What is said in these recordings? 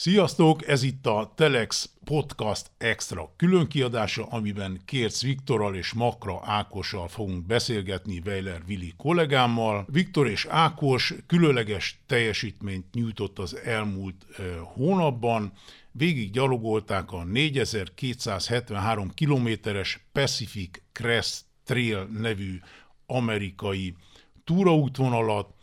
Sziasztok! Ez itt a Telex Podcast Extra különkiadása, amiben Kérc Viktorral és Makra Ákossal fogunk beszélgetni Weiler Vili kollégámmal. Viktor és Ákos különleges teljesítményt nyújtott az elmúlt hónapban. Végig gyalogolták a 4273 kilométeres Pacific Crest Trail nevű amerikai túraútvonalat,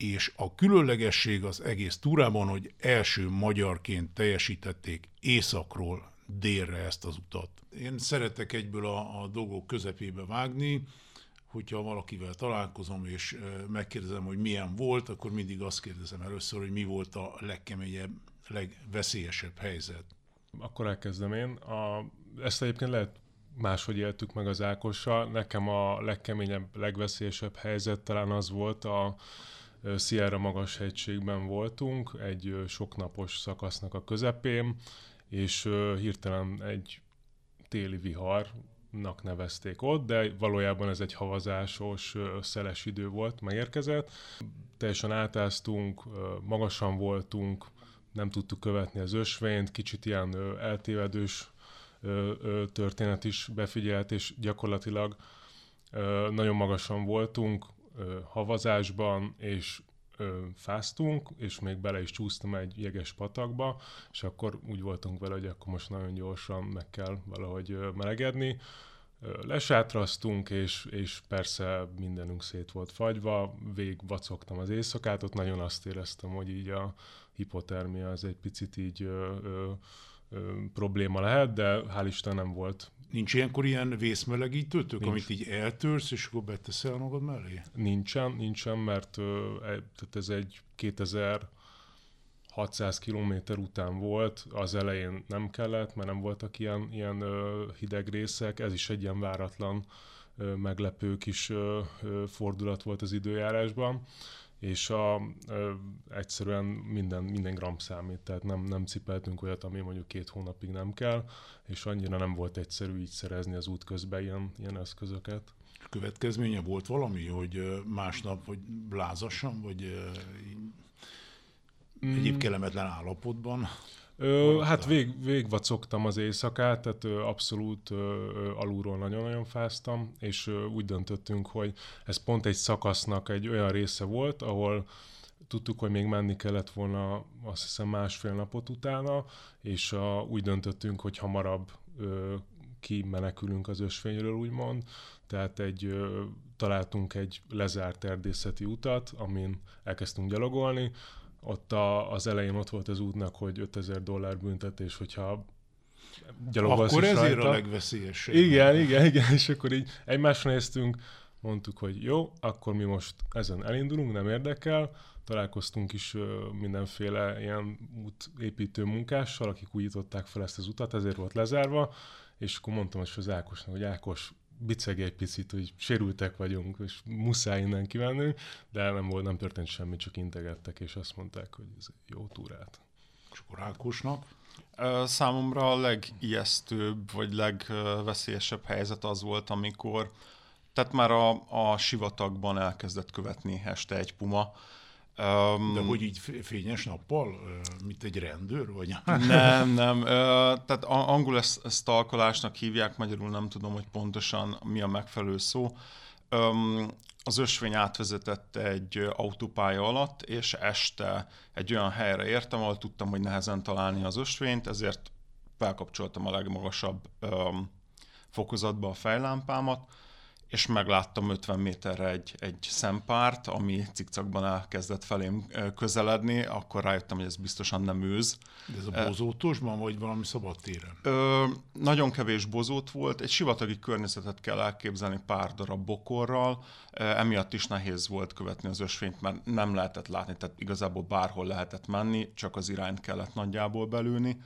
és a különlegesség az egész túrában, hogy első magyarként teljesítették északról délre ezt az utat. Én szeretek egyből a, a dolgok közepébe vágni, hogyha valakivel találkozom, és megkérdezem, hogy milyen volt, akkor mindig azt kérdezem először, hogy mi volt a legkeményebb, legveszélyesebb helyzet. Akkor elkezdem én. A, ezt egyébként lehet máshogy éltük meg az Ákossal. Nekem a legkeményebb, legveszélyesebb helyzet talán az volt a Sierra magas hegységben voltunk, egy soknapos szakasznak a közepén, és hirtelen egy téli viharnak nevezték ott, de valójában ez egy havazásos, szeles idő volt, megérkezett. Teljesen átáztunk, magasan voltunk, nem tudtuk követni az ösvényt, kicsit ilyen eltévedős történet is befigyelt, és gyakorlatilag nagyon magasan voltunk, havazásban, és fáztunk, és még bele is csúsztam egy jeges patakba, és akkor úgy voltunk vele, hogy akkor most nagyon gyorsan meg kell valahogy melegedni. Lesátraztunk, és, és persze mindenünk szét volt fagyva, vég vacogtam az éjszakát, ott nagyon azt éreztem, hogy így a hipotermia az egy picit így ö, ö, ö, probléma lehet, de hál' Isten nem volt Nincs ilyenkor ilyen vészmelegítőtök, Nincs. amit így eltörsz, és akkor beteszel magad mellé? Nincsen, nincsen, mert e, tehát ez egy 2000 600 kilométer után volt, az elején nem kellett, mert nem voltak ilyen, ilyen hideg részek, ez is egy ilyen váratlan, meglepő kis fordulat volt az időjárásban és a, ö, egyszerűen minden, minden gram számít, tehát nem, nem cipeltünk olyat, ami mondjuk két hónapig nem kell, és annyira nem volt egyszerű így szerezni az út közben ilyen, ilyen eszközöket. Következménye volt valami, hogy másnap, vagy lázasan, vagy mm. egyéb kellemetlen állapotban? Ö, hát vég, végvacogtam az éjszakát, tehát ö, abszolút ö, ö, alulról nagyon-nagyon fáztam, és ö, úgy döntöttünk, hogy ez pont egy szakasznak egy olyan része volt, ahol tudtuk, hogy még menni kellett volna azt hiszem másfél napot utána, és a, úgy döntöttünk, hogy hamarabb ö, kimenekülünk az ösvényről, úgymond. Tehát egy, ö, találtunk egy lezárt erdészeti utat, amin elkezdtünk gyalogolni, ott a, az elején ott volt az útnak, hogy 5000 dollár büntetés, hogyha gyalogolsz Akkor ezért rajta. a legveszélyesebb. Igen, igen, igen, és akkor így egymásra néztünk, mondtuk, hogy jó, akkor mi most ezen elindulunk, nem érdekel, találkoztunk is mindenféle ilyen útépítő munkással, akik újították fel ezt az utat, ezért volt lezárva, és akkor mondtam az Ákosnak, hogy Ákos, biceg egy picit, hogy sérültek vagyunk, és muszáj innen kimenni, de nem volt, nem történt semmi, csak integettek, és azt mondták, hogy ez jó túrát. És akkor Ákosnak? Számomra a legijesztőbb, vagy legveszélyesebb helyzet az volt, amikor tehát már a, a sivatagban elkezdett követni este egy puma, Um, De hogy így fényes nappal, mint egy rendőr? Vagy? Nem, nem. Tehát angol ezt, ezt talkolásnak hívják, magyarul nem tudom, hogy pontosan mi a megfelelő szó. Az ösvény átvezetett egy autópálya alatt, és este egy olyan helyre értem, ahol tudtam, hogy nehezen találni az ösvényt, ezért felkapcsoltam a legmagasabb fokozatba a fejlámpámat, és megláttam 50 méterre egy, egy szempárt, ami cikcakban elkezdett felém közeledni, akkor rájöttem, hogy ez biztosan nem őz. De ez a bozótosban, vagy valami szabadtéren? Ö, nagyon kevés bozót volt, egy sivatagi környezetet kell elképzelni pár darab bokorral, emiatt is nehéz volt követni az ösvényt, mert nem lehetett látni, tehát igazából bárhol lehetett menni, csak az irányt kellett nagyjából belülni.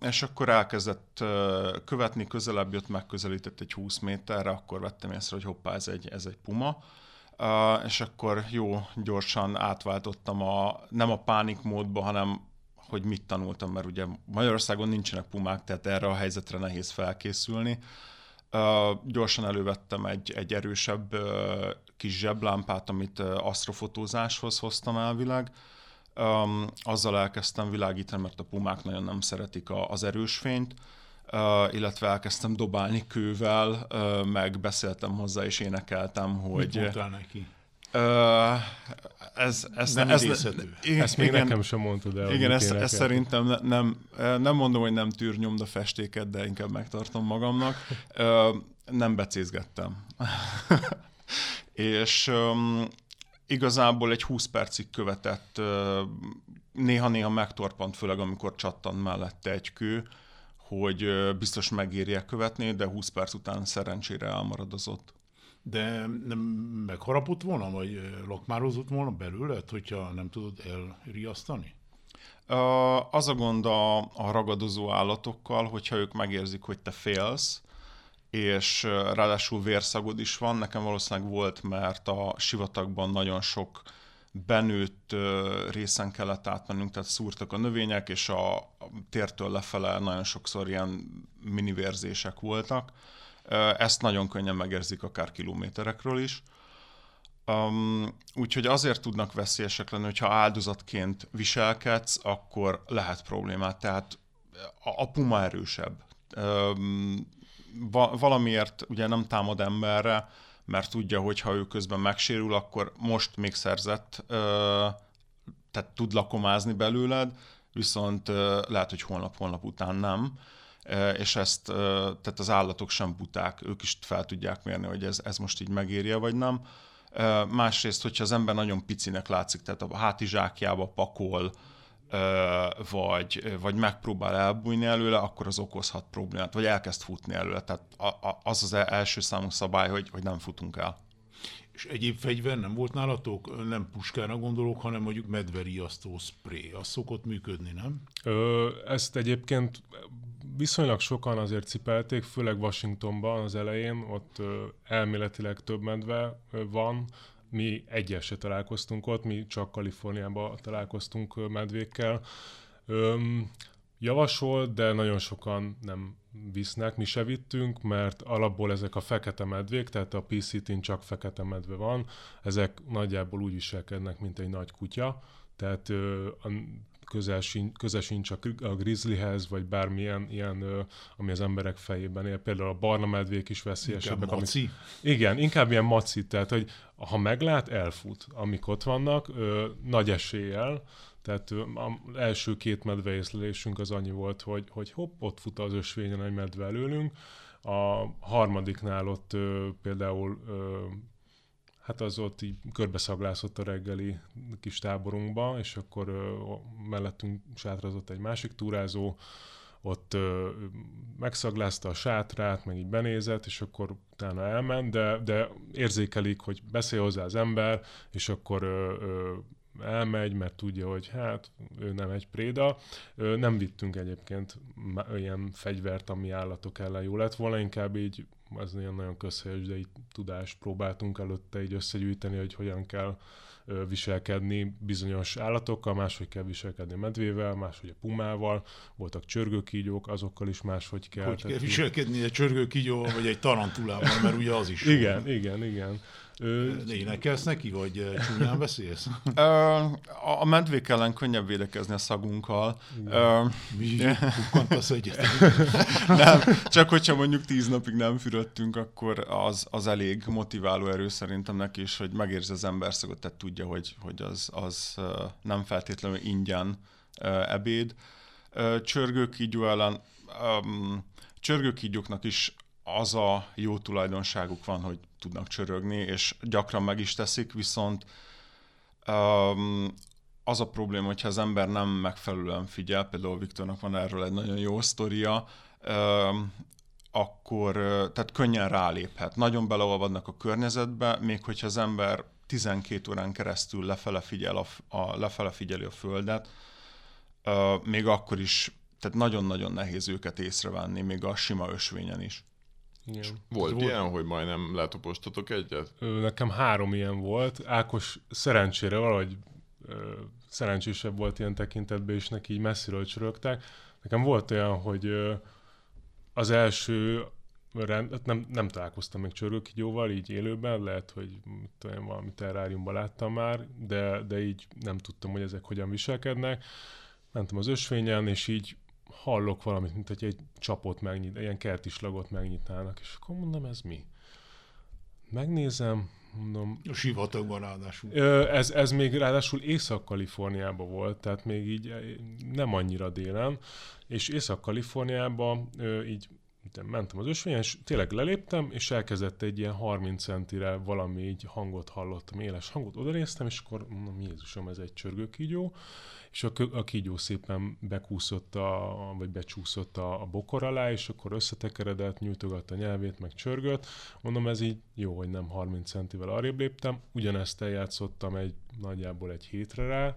És akkor elkezdett uh, követni, közelebb jött, megközelített egy 20 méterre, akkor vettem észre, hogy hoppá, ez egy, ez egy puma. Uh, és akkor jó, gyorsan átváltottam a, nem a pánik módba, hanem hogy mit tanultam, mert ugye Magyarországon nincsenek pumák, tehát erre a helyzetre nehéz felkészülni. Uh, gyorsan elővettem egy, egy erősebb uh, kis zseblámpát, amit uh, asztrofotózáshoz hoztam elvileg, Um, azzal elkezdtem világítani, mert a pumák nagyon nem szeretik a, az erős fényt, uh, illetve elkezdtem dobálni kővel, uh, meg beszéltem hozzá és énekeltem, hogy... Mit mondtál neki? Uh, ez, ez, nem ez, ez, igen, ezt még igen, nekem sem mondtad el. Igen, ezt, ezt szerintem ne, nem, nem mondom, hogy nem tűrnyomda festéket, de inkább megtartom magamnak. Uh, nem becézgettem. és um, igazából egy 20 percig követett, néha-néha megtorpant, főleg amikor csattant mellette egy kő, hogy biztos megérje követni, de 20 perc után szerencsére elmaradozott. De nem megharapott volna, vagy lokmározott volna belőled, hogyha nem tudod elriasztani? Az a gond a, a ragadozó állatokkal, hogyha ők megérzik, hogy te félsz, és ráadásul vérszagod is van. Nekem valószínűleg volt, mert a sivatagban nagyon sok benőtt részen kellett átmennünk, tehát szúrtak a növények, és a tértől lefele nagyon sokszor ilyen minivérzések voltak ezt nagyon könnyen megérzik akár kilométerekről is. Um, úgyhogy azért tudnak veszélyesek lenni, hogyha áldozatként viselkedsz, akkor lehet problémát. Tehát a, a puma erősebb. Um, va, valamiért ugye nem támad emberre, mert tudja, hogy ha ő közben megsérül, akkor most még szerzett, tehát tud lakomázni belőled, viszont lehet, hogy holnap-holnap után nem és ezt, tehát az állatok sem buták, ők is fel tudják mérni, hogy ez, ez most így megérje, vagy nem. Másrészt, hogyha az ember nagyon picinek látszik, tehát a hátizsákjába pakol, vagy, vagy megpróbál elbújni előle, akkor az okozhat problémát, vagy elkezd futni előle. Tehát az az első számú szabály, hogy, hogy nem futunk el. És egyéb fegyver nem volt nálatok? Nem puskára gondolok, hanem mondjuk medveriasztó spray. Az szokott működni, nem? Ö, ezt egyébként viszonylag sokan azért cipelték, főleg Washingtonban az elején, ott elméletileg több medve van, mi egyes se találkoztunk ott, mi csak Kaliforniában találkoztunk medvékkel. Öm, javasolt, de nagyon sokan nem visznek, mi se vittünk, mert alapból ezek a fekete medvék, tehát a PCT-n csak fekete medve van, ezek nagyjából úgy viselkednek, mint egy nagy kutya, tehát ö, közel, sincs, közel sincs a, a grizzlyhez, vagy bármilyen ilyen, ö, ami az emberek fejében él. Például a barna medvék is veszélyesebbek. Inkább maci? Amik, igen, inkább ilyen maci, tehát hogy ha meglát, elfut. Amik ott vannak, ö, nagy eséllyel, tehát az első két medve észlelésünk az annyi volt, hogy, hogy hopp, ott fut az ösvényen egy medve előlünk. A harmadiknál ott ö, például ö, hát az ott így körbeszaglászott a reggeli kis táborunkba, és akkor ö, mellettünk sátrazott egy másik túrázó, ott ö, megszaglázta a sátrát, meg így benézett, és akkor utána elment, de, de érzékelik, hogy beszél hozzá az ember, és akkor ö, ö, elmegy, mert tudja, hogy hát ő nem egy préda. Nem vittünk egyébként ilyen fegyvert, ami állatok ellen jó lett volna, inkább így az ilyen nagyon közhelyes, de így tudást próbáltunk előtte így összegyűjteni, hogy hogyan kell viselkedni bizonyos állatokkal, máshogy kell viselkedni medvével, máshogy a pumával, voltak csörgőkígyók, azokkal is máshogy kell. Hogy kell viselkedni egy csörgőkígyóval, vagy egy tarantulával, mert ugye az is. Igen, igen, igen. De énekelsz neki, vagy csúnyán beszélsz? a medvék ellen könnyebb védekezni a szagunkkal. Mi? Kukkantasz egyet? nem, csak hogyha mondjuk tíz napig nem fürödtünk, akkor az, az elég motiváló erő szerintem neki is, hogy megérzi az ember szagot, tehát tudja, hogy, hogy az, az nem feltétlenül ingyen ebéd. Csörgőkígyó ellen um, csörgőkígyóknak is az a jó tulajdonságuk van, hogy tudnak csörögni, és gyakran meg is teszik, viszont um, az a probléma, hogyha az ember nem megfelelően figyel, például Viktornak van erről egy nagyon jó sztoria, um, akkor tehát könnyen ráléphet. Nagyon beleolvadnak a környezetbe, még hogyha az ember 12 órán keresztül lefele, figyel a, a, lefele figyeli a Földet, uh, még akkor is, tehát nagyon-nagyon nehéz őket észrevenni, még a sima ösvényen is. Igen. Volt, volt ilyen, hogy majdnem letopostatok egyet? Nekem három ilyen volt. Ákos szerencsére valahogy ö, szerencsésebb volt ilyen tekintetben, és neki így messziről csörögtek. Nekem volt olyan, hogy ö, az első rend, hát nem, nem találkoztam még csörgőkígyóval, így élőben, lehet, hogy tudom, valami terráriumban láttam már, de, de így nem tudtam, hogy ezek hogyan viselkednek. Mentem az ösvényen, és így hallok valamit, mint hogy egy csapot megnyit, ilyen kertislagot megnyitnának, és akkor mondom, ez mi? Megnézem, mondom... A sivatagban ráadásul. Ez, ez még ráadásul Észak-Kaliforniában volt, tehát még így nem annyira délen, és Észak-Kaliforniában így mentem az ösvényen, és tényleg leléptem, és elkezdett egy ilyen 30 centire valami így hangot hallottam, éles hangot, odanéztem, és akkor mondom, Jézusom, ez egy csörgőkígyó, és a, a kígyó szépen bekúszott, a, vagy becsúszott a, a bokor alá, és akkor összetekeredett, nyújtogatta a nyelvét, meg csörgött. Mondom, ez így jó, hogy nem 30 centivel arrébb léptem. Ugyanezt eljátszottam egy nagyjából egy hétre rá,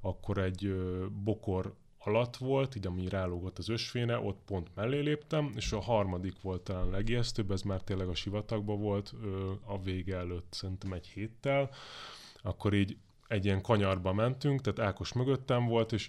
akkor egy ö, bokor alatt volt, így ami rálógott az ösvéne, ott pont mellé léptem, és a harmadik volt talán legijesztőbb, ez már tényleg a sivatagban volt, ö, a vége előtt szerintem egy héttel, akkor így egy ilyen kanyarba mentünk, tehát Ákos mögöttem volt, és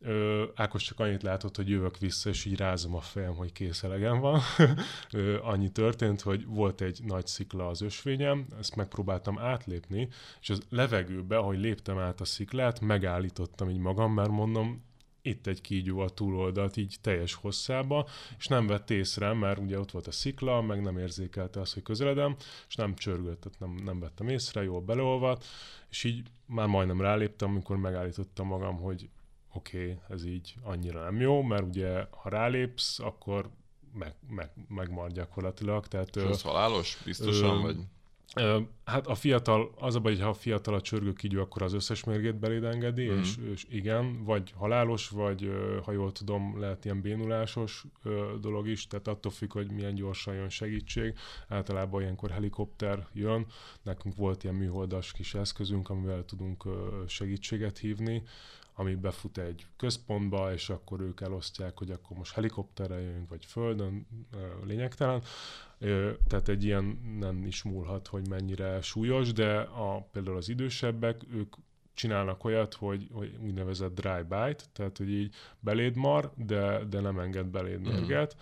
ö, Ákos csak annyit látott, hogy jövök vissza, és így rázom a fejem, hogy kész van. ö, annyi történt, hogy volt egy nagy szikla az ösvényem, ezt megpróbáltam átlépni, és az levegőbe, ahogy léptem át a sziklát, megállítottam így magam, mert mondom, itt egy kígyó a túloldalt így teljes hosszába, és nem vett észre, mert ugye ott volt a szikla, meg nem érzékelte azt, hogy közeledem, és nem csörgött, tehát nem, nem vettem észre, jól beleolvadt, és így már majdnem ráléptem, amikor megállítottam magam, hogy oké, okay, ez így annyira nem jó, mert ugye ha rálépsz, akkor meg, meg, megmar gyakorlatilag. Tehát, és az halálos? Biztosan? Ö, vagy? Hát a fiatal, az a baj, hogy ha a fiatal a csörgő kígyó, akkor az összes mérgét beléd engedi, mm. és, és igen, vagy halálos, vagy ha jól tudom, lehet ilyen bénulásos dolog is, tehát attól függ, hogy milyen gyorsan jön segítség. Általában ilyenkor helikopter jön, nekünk volt ilyen műholdas kis eszközünk, amivel tudunk segítséget hívni, ami befut egy központba, és akkor ők elosztják, hogy akkor most helikopterrel jönünk, vagy földön, lényegtelen. Tehát egy ilyen nem is múlhat, hogy mennyire súlyos, de a, például az idősebbek, ők csinálnak olyat, hogy, hogy úgynevezett dry bite, tehát hogy így beléd mar, de, de nem enged beléd mhm. mérget.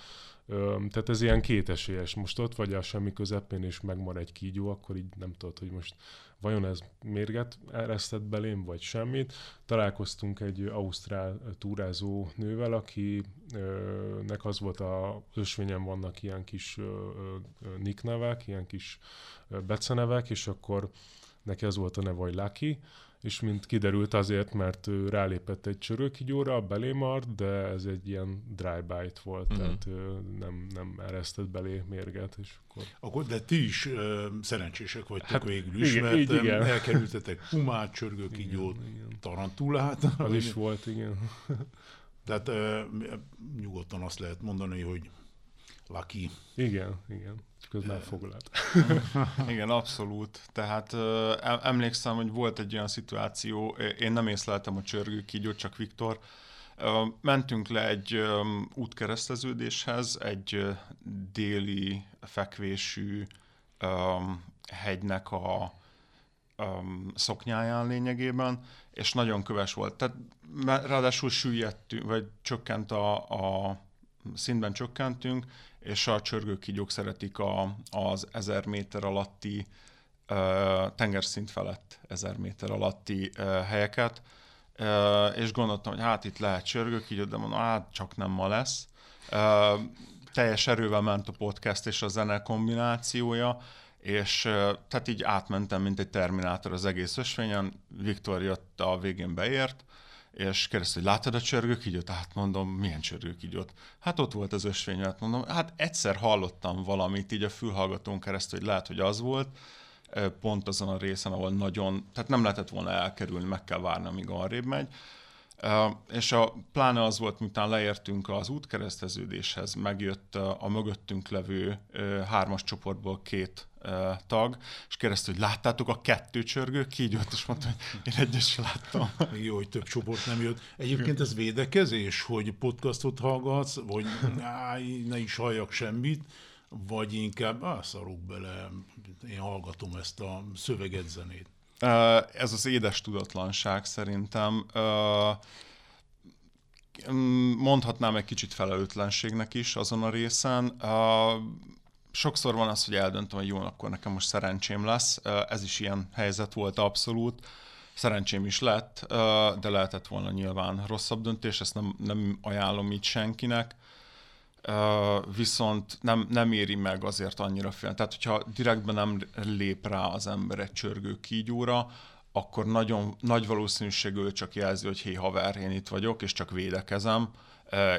Mm. Tehát ez ilyen kétesélyes. Most ott vagy a semmi közepén, és megmar egy kígyó, akkor így nem tudod, hogy most vajon ez mérget eresztett belém, vagy semmit. Találkoztunk egy ausztrál túrázó nővel, akinek az volt a ösvényen vannak ilyen kis nicknevek, ilyen kis becenevek, és akkor neki az volt a neve, hogy Lucky, és mint kiderült azért, mert ő rálépett egy csörőkigyóra, belé mart, de ez egy ilyen dry bite volt, mm-hmm. tehát nem, nem eresztett belé mérget. És akkor... akkor de ti is uh, szerencsések vagytok hát, végül is, igen, mert így, igen. elkerültetek pumát, csörgőkigyót, tarantulát. Az is volt, igen. Tehát uh, nyugodtan azt lehet mondani, hogy lucky. Igen, igen közben foglalt. Igen, abszolút. Tehát emlékszem, hogy volt egy olyan szituáció, én nem észleltem a csörgő kígyót, csak Viktor. Mentünk le egy útkereszteződéshez, egy déli fekvésű hegynek a szoknyáján lényegében, és nagyon köves volt. Tehát ráadásul süllyettünk, vagy csökkent a, a szintben csökkentünk, és a csörgőkígyók szeretik a, az 1000 méter alatti, tengerszint felett 1000 méter alatti helyeket, és gondoltam, hogy hát itt lehet csörgőkígyó, de mondom, hát csak nem ma lesz. Teljes erővel ment a podcast és a zene kombinációja, és tehát így átmentem, mint egy terminátor az egész ösvényen. Viktor jött a végén beért, és kérdezte, hogy láttad a csörgőkígyót? Hát mondom, milyen csörgőkígyót? Hát ott volt az ösvény, hát mondom, hát egyszer hallottam valamit így a fülhallgatón keresztül, hogy lehet, hogy az volt, pont azon a részen, ahol nagyon, tehát nem lehetett volna elkerülni, meg kell várni, amíg arrébb megy. És a pláne az volt, miután leértünk az útkereszteződéshez, megjött a mögöttünk levő hármas csoportból két tag, és kérdezte, hogy láttátok a kettő csörgő kígyót, és mondta, hogy én egyet sem láttam. Jó, hogy több csoport nem jött. Egyébként ez védekezés, hogy podcastot hallgatsz, vagy áj, ne is halljak semmit, vagy inkább, á, szarok bele, én hallgatom ezt a szöveget, zenét. Ez az édes tudatlanság szerintem. Mondhatnám egy kicsit felelőtlenségnek is azon a részen. sokszor van az, hogy eldöntöm, hogy jó, akkor nekem most szerencsém lesz. Ez is ilyen helyzet volt abszolút. Szerencsém is lett, de lehetett volna nyilván rosszabb döntés, ezt nem, nem ajánlom így senkinek. Viszont nem, nem éri meg azért annyira fél. Tehát, hogyha direktben nem lép rá az ember egy csörgő kígyóra, akkor nagyon nagy valószínűségű csak jelzi, hogy hé haver, én itt vagyok, és csak védekezem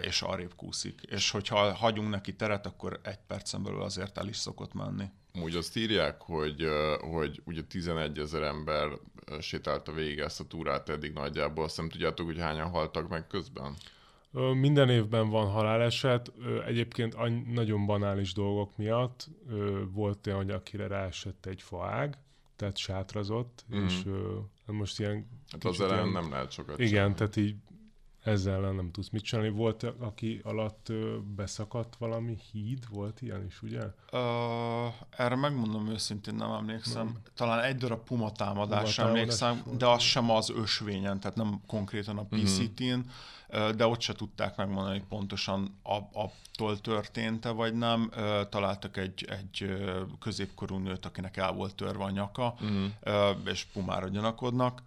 és arrébb kúszik. És hogyha hagyunk neki teret, akkor egy percen belül azért el is szokott menni. Úgy azt írják, hogy, hogy ugye 11 ezer ember sétálta végig ezt a túrát eddig nagyjából. Azt nem tudjátok, hogy hányan haltak meg közben? Minden évben van haláleset, egyébként nagyon banális dolgok miatt. Volt olyan, hogy akire ráesett egy faág, tehát sátrazott, mm. és most ilyen... Hát az ilyen, nem lehet sokat Igen, csinálni. tehát így ezzel nem tudsz mit csinálni. Volt, aki alatt beszakadt valami híd? Volt ilyen is, ugye? Uh, erre megmondom őszintén, nem emlékszem. Nem. Talán egy darab puma támadás puma emlékszem, támadás de az sem az ösvényen, tehát nem konkrétan a PCT-n, uh-huh. de ott se tudták megmondani, hogy pontosan attól történt-e, vagy nem. Találtak egy, egy középkorú nőt, akinek el volt törve a nyaka, uh-huh. és pumára gyanakodnak.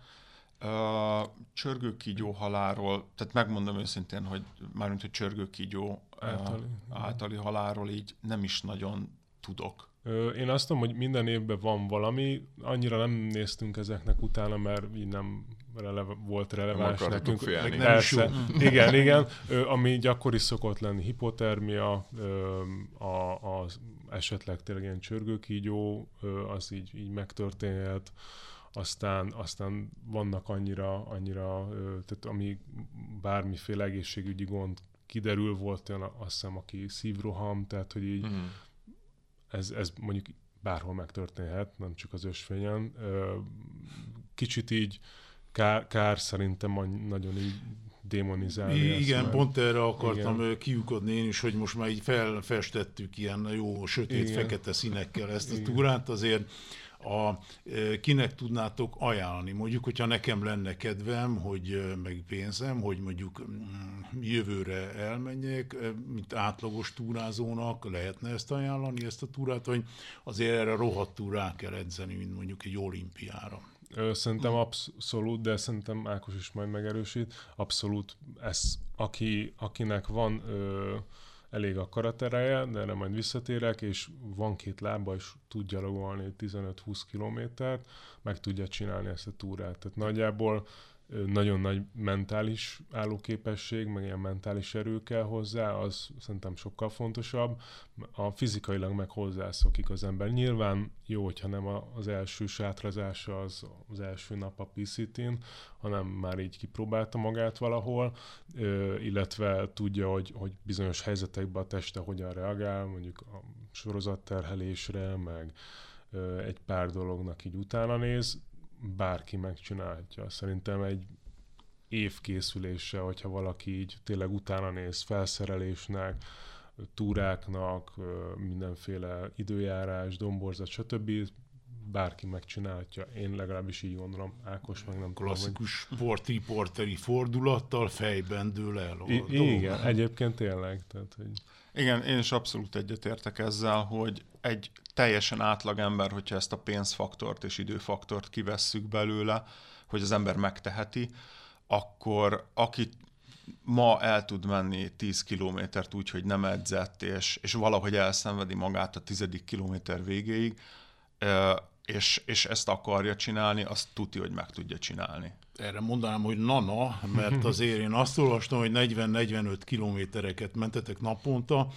Uh, csörgőkígyó haláról, tehát megmondom őszintén, hogy mármint, hogy csörgőkígyó általi. Uh, általi halálról így nem is nagyon tudok. Én azt tudom, hogy minden évben van valami, annyira nem néztünk ezeknek utána, mert így nem releve, volt releváns nem nekünk. Félni. Jó. igen, igen. Ami gyakori szokott lenni, hipotermia, a, a, esetleg tényleg ilyen csörgőkígyó, az így, így megtörténhet aztán, aztán vannak annyira, annyira, tehát ami bármiféle egészségügyi gond kiderül, volt olyan azt hiszem, aki szívroham, tehát hogy így uh-huh. ez, ez mondjuk bárhol megtörténhet, nem csak az ösvényen. Kicsit így kár, kár szerintem nagyon így démonizálni. Igen, ezt, pont erre akartam igen. kiukodni én is, hogy most már így felfestettük ilyen jó sötét, igen. fekete színekkel ezt a túrát, azért a, kinek tudnátok ajánlani? Mondjuk, hogyha nekem lenne kedvem, hogy meg pénzem, hogy mondjuk mm, jövőre elmenjek, mint átlagos túrázónak, lehetne ezt ajánlani, ezt a túrát, vagy azért erre rohadtul rá kell edzeni, mint mondjuk egy olimpiára? Szerintem abszolút, de szerintem Ákos is majd megerősít. Abszolút, ez, aki, akinek van ö, elég akaratereje, de erre majd visszatérek, és van két lába, és tud gyalogolni 15-20 kilométert, meg tudja csinálni ezt a túrát. Tehát nagyjából nagyon nagy mentális állóképesség, meg ilyen mentális erő kell hozzá, az szerintem sokkal fontosabb. A fizikailag meg hozzászokik az ember. Nyilván jó, hogyha nem az első sátrazása az, az első nap a PCT-n, hanem már így kipróbálta magát valahol, illetve tudja, hogy, hogy bizonyos helyzetekben a teste hogyan reagál, mondjuk a sorozatterhelésre, meg egy pár dolognak így utána néz, bárki megcsinálhatja. Szerintem egy évkészülése, hogyha valaki így tényleg utána néz felszerelésnek, túráknak, mindenféle időjárás, domborzat, stb. Bárki megcsinálhatja. Én legalábbis így gondolom. Ákos meg nem Klasszikus tudom, hogy... sportriporteri fordulattal fejben dől el. I- igen, egyébként tényleg. Tehát, hogy... Igen, én is abszolút egyetértek ezzel, hogy egy teljesen átlag ember, hogyha ezt a pénzfaktort és időfaktort kivesszük belőle, hogy az ember megteheti, akkor aki ma el tud menni 10 kilométert úgy, hogy nem edzett, és, és valahogy elszenvedi magát a tizedik kilométer végéig, és, és ezt akarja csinálni, azt tudja, hogy meg tudja csinálni. Erre mondanám, hogy nana, mert azért én azt olvastam, hogy 40-45 kilométereket mentetek naponta,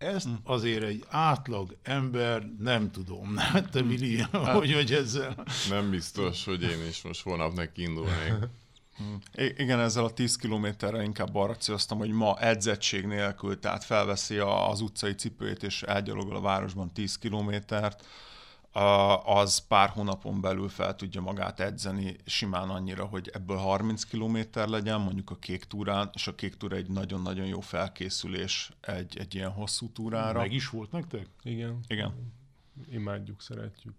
ezt hm. azért egy átlag ember nem tudom. Nem, te Vili, hát, hogy vagy ezzel? Nem biztos, hogy én is most holnap neki indulnék. Hm. Igen, ezzel a 10 kilométerre inkább arra céloztam, hogy ma edzettség nélkül, tehát felveszi az utcai cipőjét és elgyalogol a városban 10 kilométert, az pár hónapon belül fel tudja magát edzeni simán annyira, hogy ebből 30 kilométer legyen, mondjuk a kék túrán, és a kék túra egy nagyon-nagyon jó felkészülés egy, egy ilyen hosszú túrára. Meg is volt nektek? Igen. Igen. Imádjuk, szeretjük.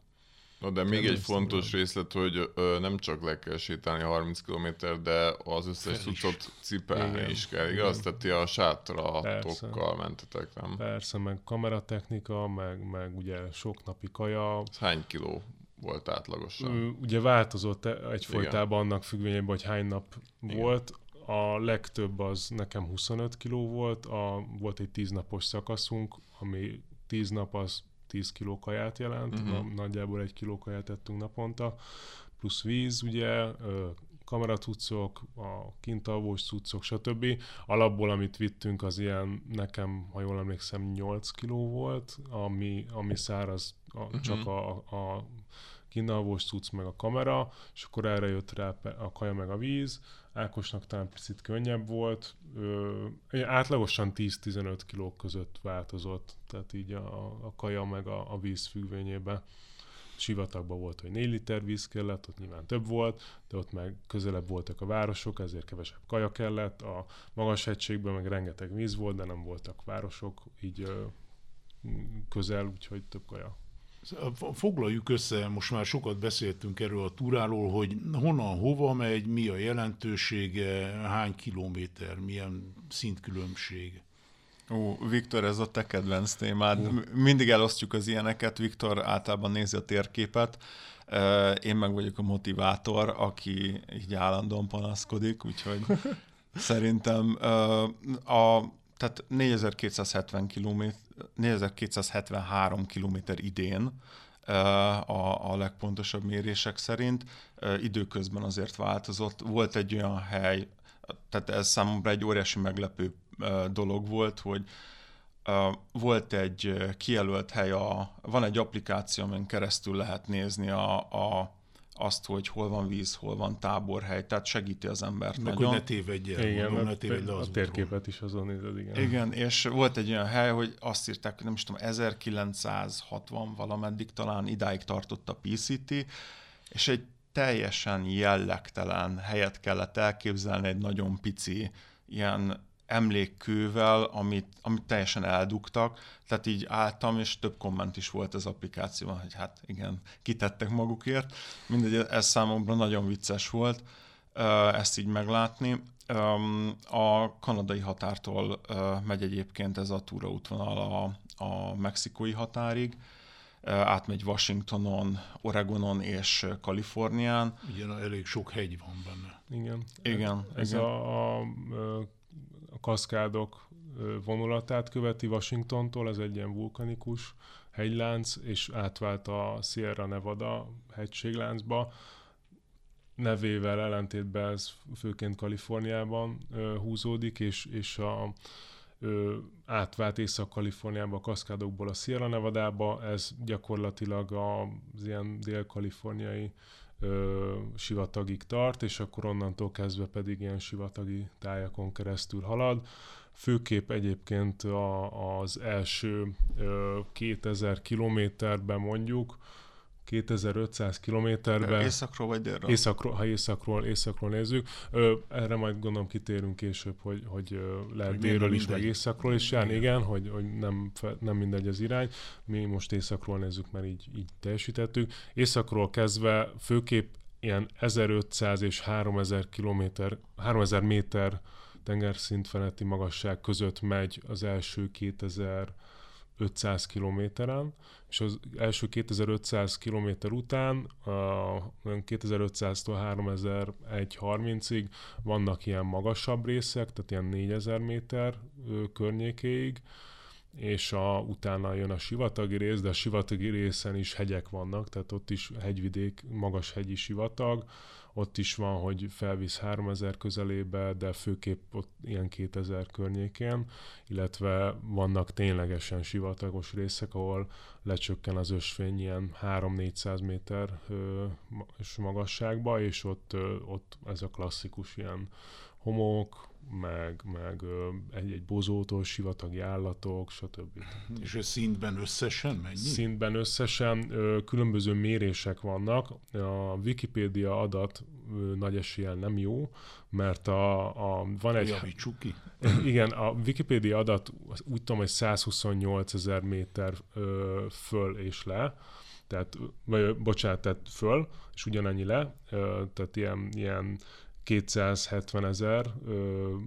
No, de még egy fontos részlet, hogy ö, nem csak le kell sétálni 30 km, de az összes cuccot cipelni Igen. is kell, igaz? Igen. Tehát a sátratokkal mentetek, nem? Persze, meg kameratechnika, meg, meg ugye sok napi kaja. Ez hány kiló volt átlagosan? Ugye változott egyfolytában annak függvényében, hogy hány nap Igen. volt. A legtöbb az nekem 25 kiló volt, a, volt egy 10 napos szakaszunk, ami 10 nap az 10 kiló kaját jelent, uh-huh. nagyjából egy kiló kaját tettünk naponta, plusz víz, ugye, kameratucok, a kintalvós cuccok, stb. Alapból, amit vittünk, az ilyen, nekem, ha jól emlékszem, 8 kiló volt, ami, ami száraz, a, uh-huh. csak a, a kínalvós cucc meg a kamera, és akkor erre jött rá a kaja meg a víz. Ákosnak talán picit könnyebb volt. Ö, átlagosan 10-15 kilók között változott, tehát így a, a kaja meg a, a víz függvényében. Sivatagban volt, hogy 4 liter víz kellett, ott nyilván több volt, de ott meg közelebb voltak a városok, ezért kevesebb kaja kellett. A magas hegységben meg rengeteg víz volt, de nem voltak városok, így ö, közel, úgyhogy több kaja. Foglaljuk össze, most már sokat beszéltünk erről a túráról, hogy honnan, hova megy, mi a jelentősége, hány kilométer, milyen szintkülönbség. Ó, Viktor, ez a te kedvenc témád. Ó. Mindig elosztjuk az ilyeneket, Viktor általában nézi a térképet, én meg vagyok a motivátor, aki így állandóan panaszkodik, úgyhogy szerintem a, tehát 4270 km 4273 km idén a, a legpontosabb mérések szerint. Időközben azért változott. Volt egy olyan hely, tehát ez számomra egy óriási meglepő dolog volt, hogy volt egy kijelölt hely, a, van egy applikáció, amin keresztül lehet nézni a, a azt, hogy hol van víz, hol van táborhely, tehát segíti az embert Meg nagyon. hogy ne tévedj el, igen, mondom, ne tévedj le az a térképet is azon nézed, igen. Igen, és volt egy olyan hely, hogy azt írták, hogy nem is tudom, 1960 valameddig talán idáig tartott a PCT, és egy teljesen jellegtelen helyet kellett elképzelni, egy nagyon pici ilyen emlékkővel, amit, amit teljesen eldugtak, tehát így álltam, és több komment is volt az applikációban, hogy hát igen, kitettek magukért. Mindegy, ez számomra nagyon vicces volt ezt így meglátni. A kanadai határtól megy egyébként ez a túraútvonal a, a mexikói határig, átmegy Washingtonon, Oregonon és Kalifornián. Igen, elég sok hegy van benne. Igen. Igen. Ez igen. A, a, a kaszkádok vonulatát követi Washingtontól, ez egy ilyen vulkanikus hegylánc, és átvált a Sierra Nevada hegységláncba. Nevével ellentétben ez főként Kaliforniában húzódik, és, és a, ö, átvált Észak-Kaliforniába a kaszkádokból a Sierra Nevadába, ez gyakorlatilag az ilyen dél-kaliforniai ö, sivatagig tart, és akkor onnantól kezdve pedig ilyen sivatagi tájakon keresztül halad. Főképp egyébként a, az első ö, 2000 kilométerben mondjuk, 2500 kilométerbe. Északról vagy délről? Északról, ha északról, északról nézzük. Ö, erre majd gondolom kitérünk később, hogy, hogy lehet hogy délről is, meg északról is járni. Igen, hogy, hogy nem, nem mindegy az irány. Mi most északról nézzük, mert így, így teljesítettük. Északról kezdve főképp ilyen 1500 és 3000 kilométer, 3000 méter tengerszint feletti magasság között megy az első 2000 500 kilométeren, és az első 2500 kilométer után, 2500-tól 3130-ig vannak ilyen magasabb részek, tehát ilyen 4000 méter környékéig, és a, utána jön a sivatagi rész, de a sivatagi részen is hegyek vannak, tehát ott is hegyvidék, magas hegyi sivatag, ott is van, hogy felvisz 3000 közelébe, de főképp ott ilyen 2000 környékén, illetve vannak ténylegesen sivatagos részek, ahol lecsökken az ösvény ilyen 3-400 méter ö, magasságba, és ott, ott ez a klasszikus ilyen homok, meg, meg egy-egy bozótól, sivatagi állatok, stb. És ez szintben összesen mennyi? Szintben összesen különböző mérések vannak. A Wikipédia adat nagy eséllyel nem jó, mert a, a van egy... Javítsuk ki. Igen, a Wikipédia adat úgy tudom, hogy 128 ezer méter föl és le, tehát, vagy bocsánat, tehát föl, és ugyanannyi le, tehát ilyen, ilyen 270 ezer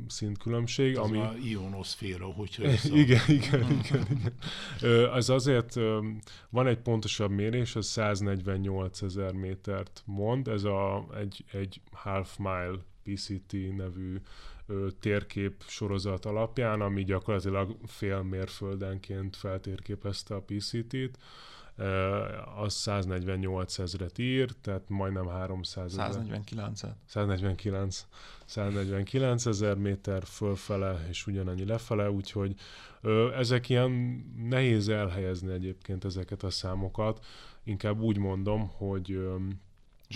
szintkülönbség. Ez ami... a ionoszféra, hogyha igen, igen, igen, igen. Ö, az azért ö, van egy pontosabb mérés, az 148 ezer métert mond, ez a, egy, egy half mile PCT nevű ö, térkép sorozat alapján, ami gyakorlatilag fél mérföldenként feltérképezte a PCT-t az 148 ezret ír, tehát majdnem 300 ezer. 149 -et. 149, 149 ezer méter fölfele, és ugyanannyi lefele, úgyhogy ö, ezek ilyen nehéz elhelyezni egyébként ezeket a számokat. Inkább úgy mondom, hogy ö,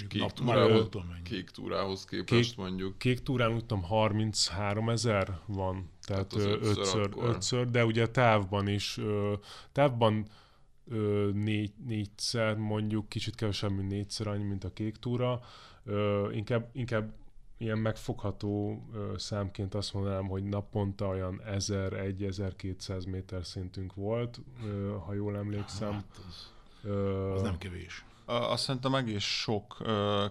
kék, túrához, kék túrához képest kék, mondjuk. Kék túrán úgy 33 ezer van, tehát, tehát ötször, ötször, ötször, de ugye távban is, távban ö, négy, négyszer, mondjuk kicsit kevesebb, mint négyszer annyi, mint a kék túra. Ö, inkább, inkább ilyen megfogható ö, számként azt mondanám, hogy naponta olyan 1000-1200 méter szintünk volt, ö, ha jól emlékszem. Hát az, ö, az nem kevés azt szerintem egész sok,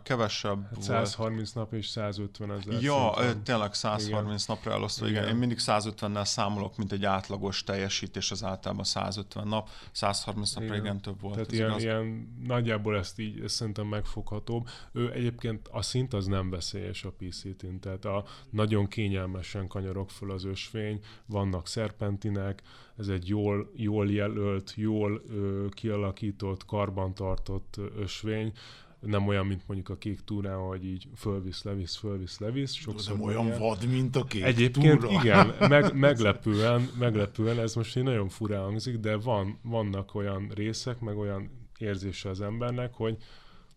kevesebb hát 130 volt. nap és 150 ezer. Ja, szinten. tényleg 130 igen. napra elosztva, igen. igen. Én mindig 150-nel számolok, mint egy átlagos teljesítés, az általában 150 nap, 130 napra igen, igen több volt. Tehát ilyen, igaz? ilyen, nagyjából ezt így ezt szerintem megfoghatóbb. Ő egyébként a szint az nem veszélyes a PCT-n, tehát a nagyon kényelmesen kanyarok föl az ösvény, vannak szerpentinek, ez egy jól, jól jelölt, jól ö, kialakított, karbantartott ösvény, nem olyan, mint mondjuk a kék túrán, hogy így fölvisz, levisz, fölvisz, levisz. Sokszor nem olyan ilyen. vad, mint a kék Egyébként túra. igen, meg, meglepően, meglepően, ez most így nagyon furán hangzik, de van, vannak olyan részek, meg olyan érzése az embernek, hogy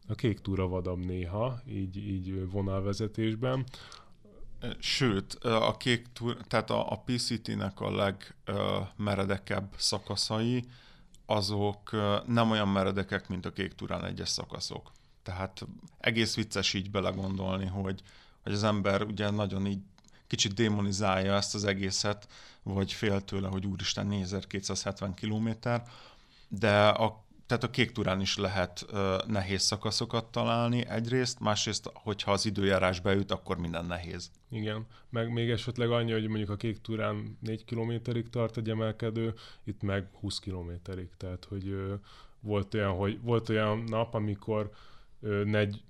a kék túra vadabb néha, így, így vonalvezetésben, Sőt, a kék túr, tehát a, a PCT-nek a legmeredekebb szakaszai, azok nem olyan meredekek, mint a kék túrán egyes szakaszok. Tehát egész vicces így belegondolni, hogy, hogy az ember ugye nagyon így kicsit démonizálja ezt az egészet, vagy fél tőle, hogy úristen 4270 kilométer, de a tehát a kék turán is lehet uh, nehéz szakaszokat találni egyrészt, másrészt, hogyha az időjárás beüt, akkor minden nehéz. Igen, meg még esetleg annyi, hogy mondjuk a kék turán 4 kilométerig tart egy emelkedő, itt meg 20 kilométerig, tehát hogy uh, volt olyan, hogy volt olyan nap, amikor uh, negy,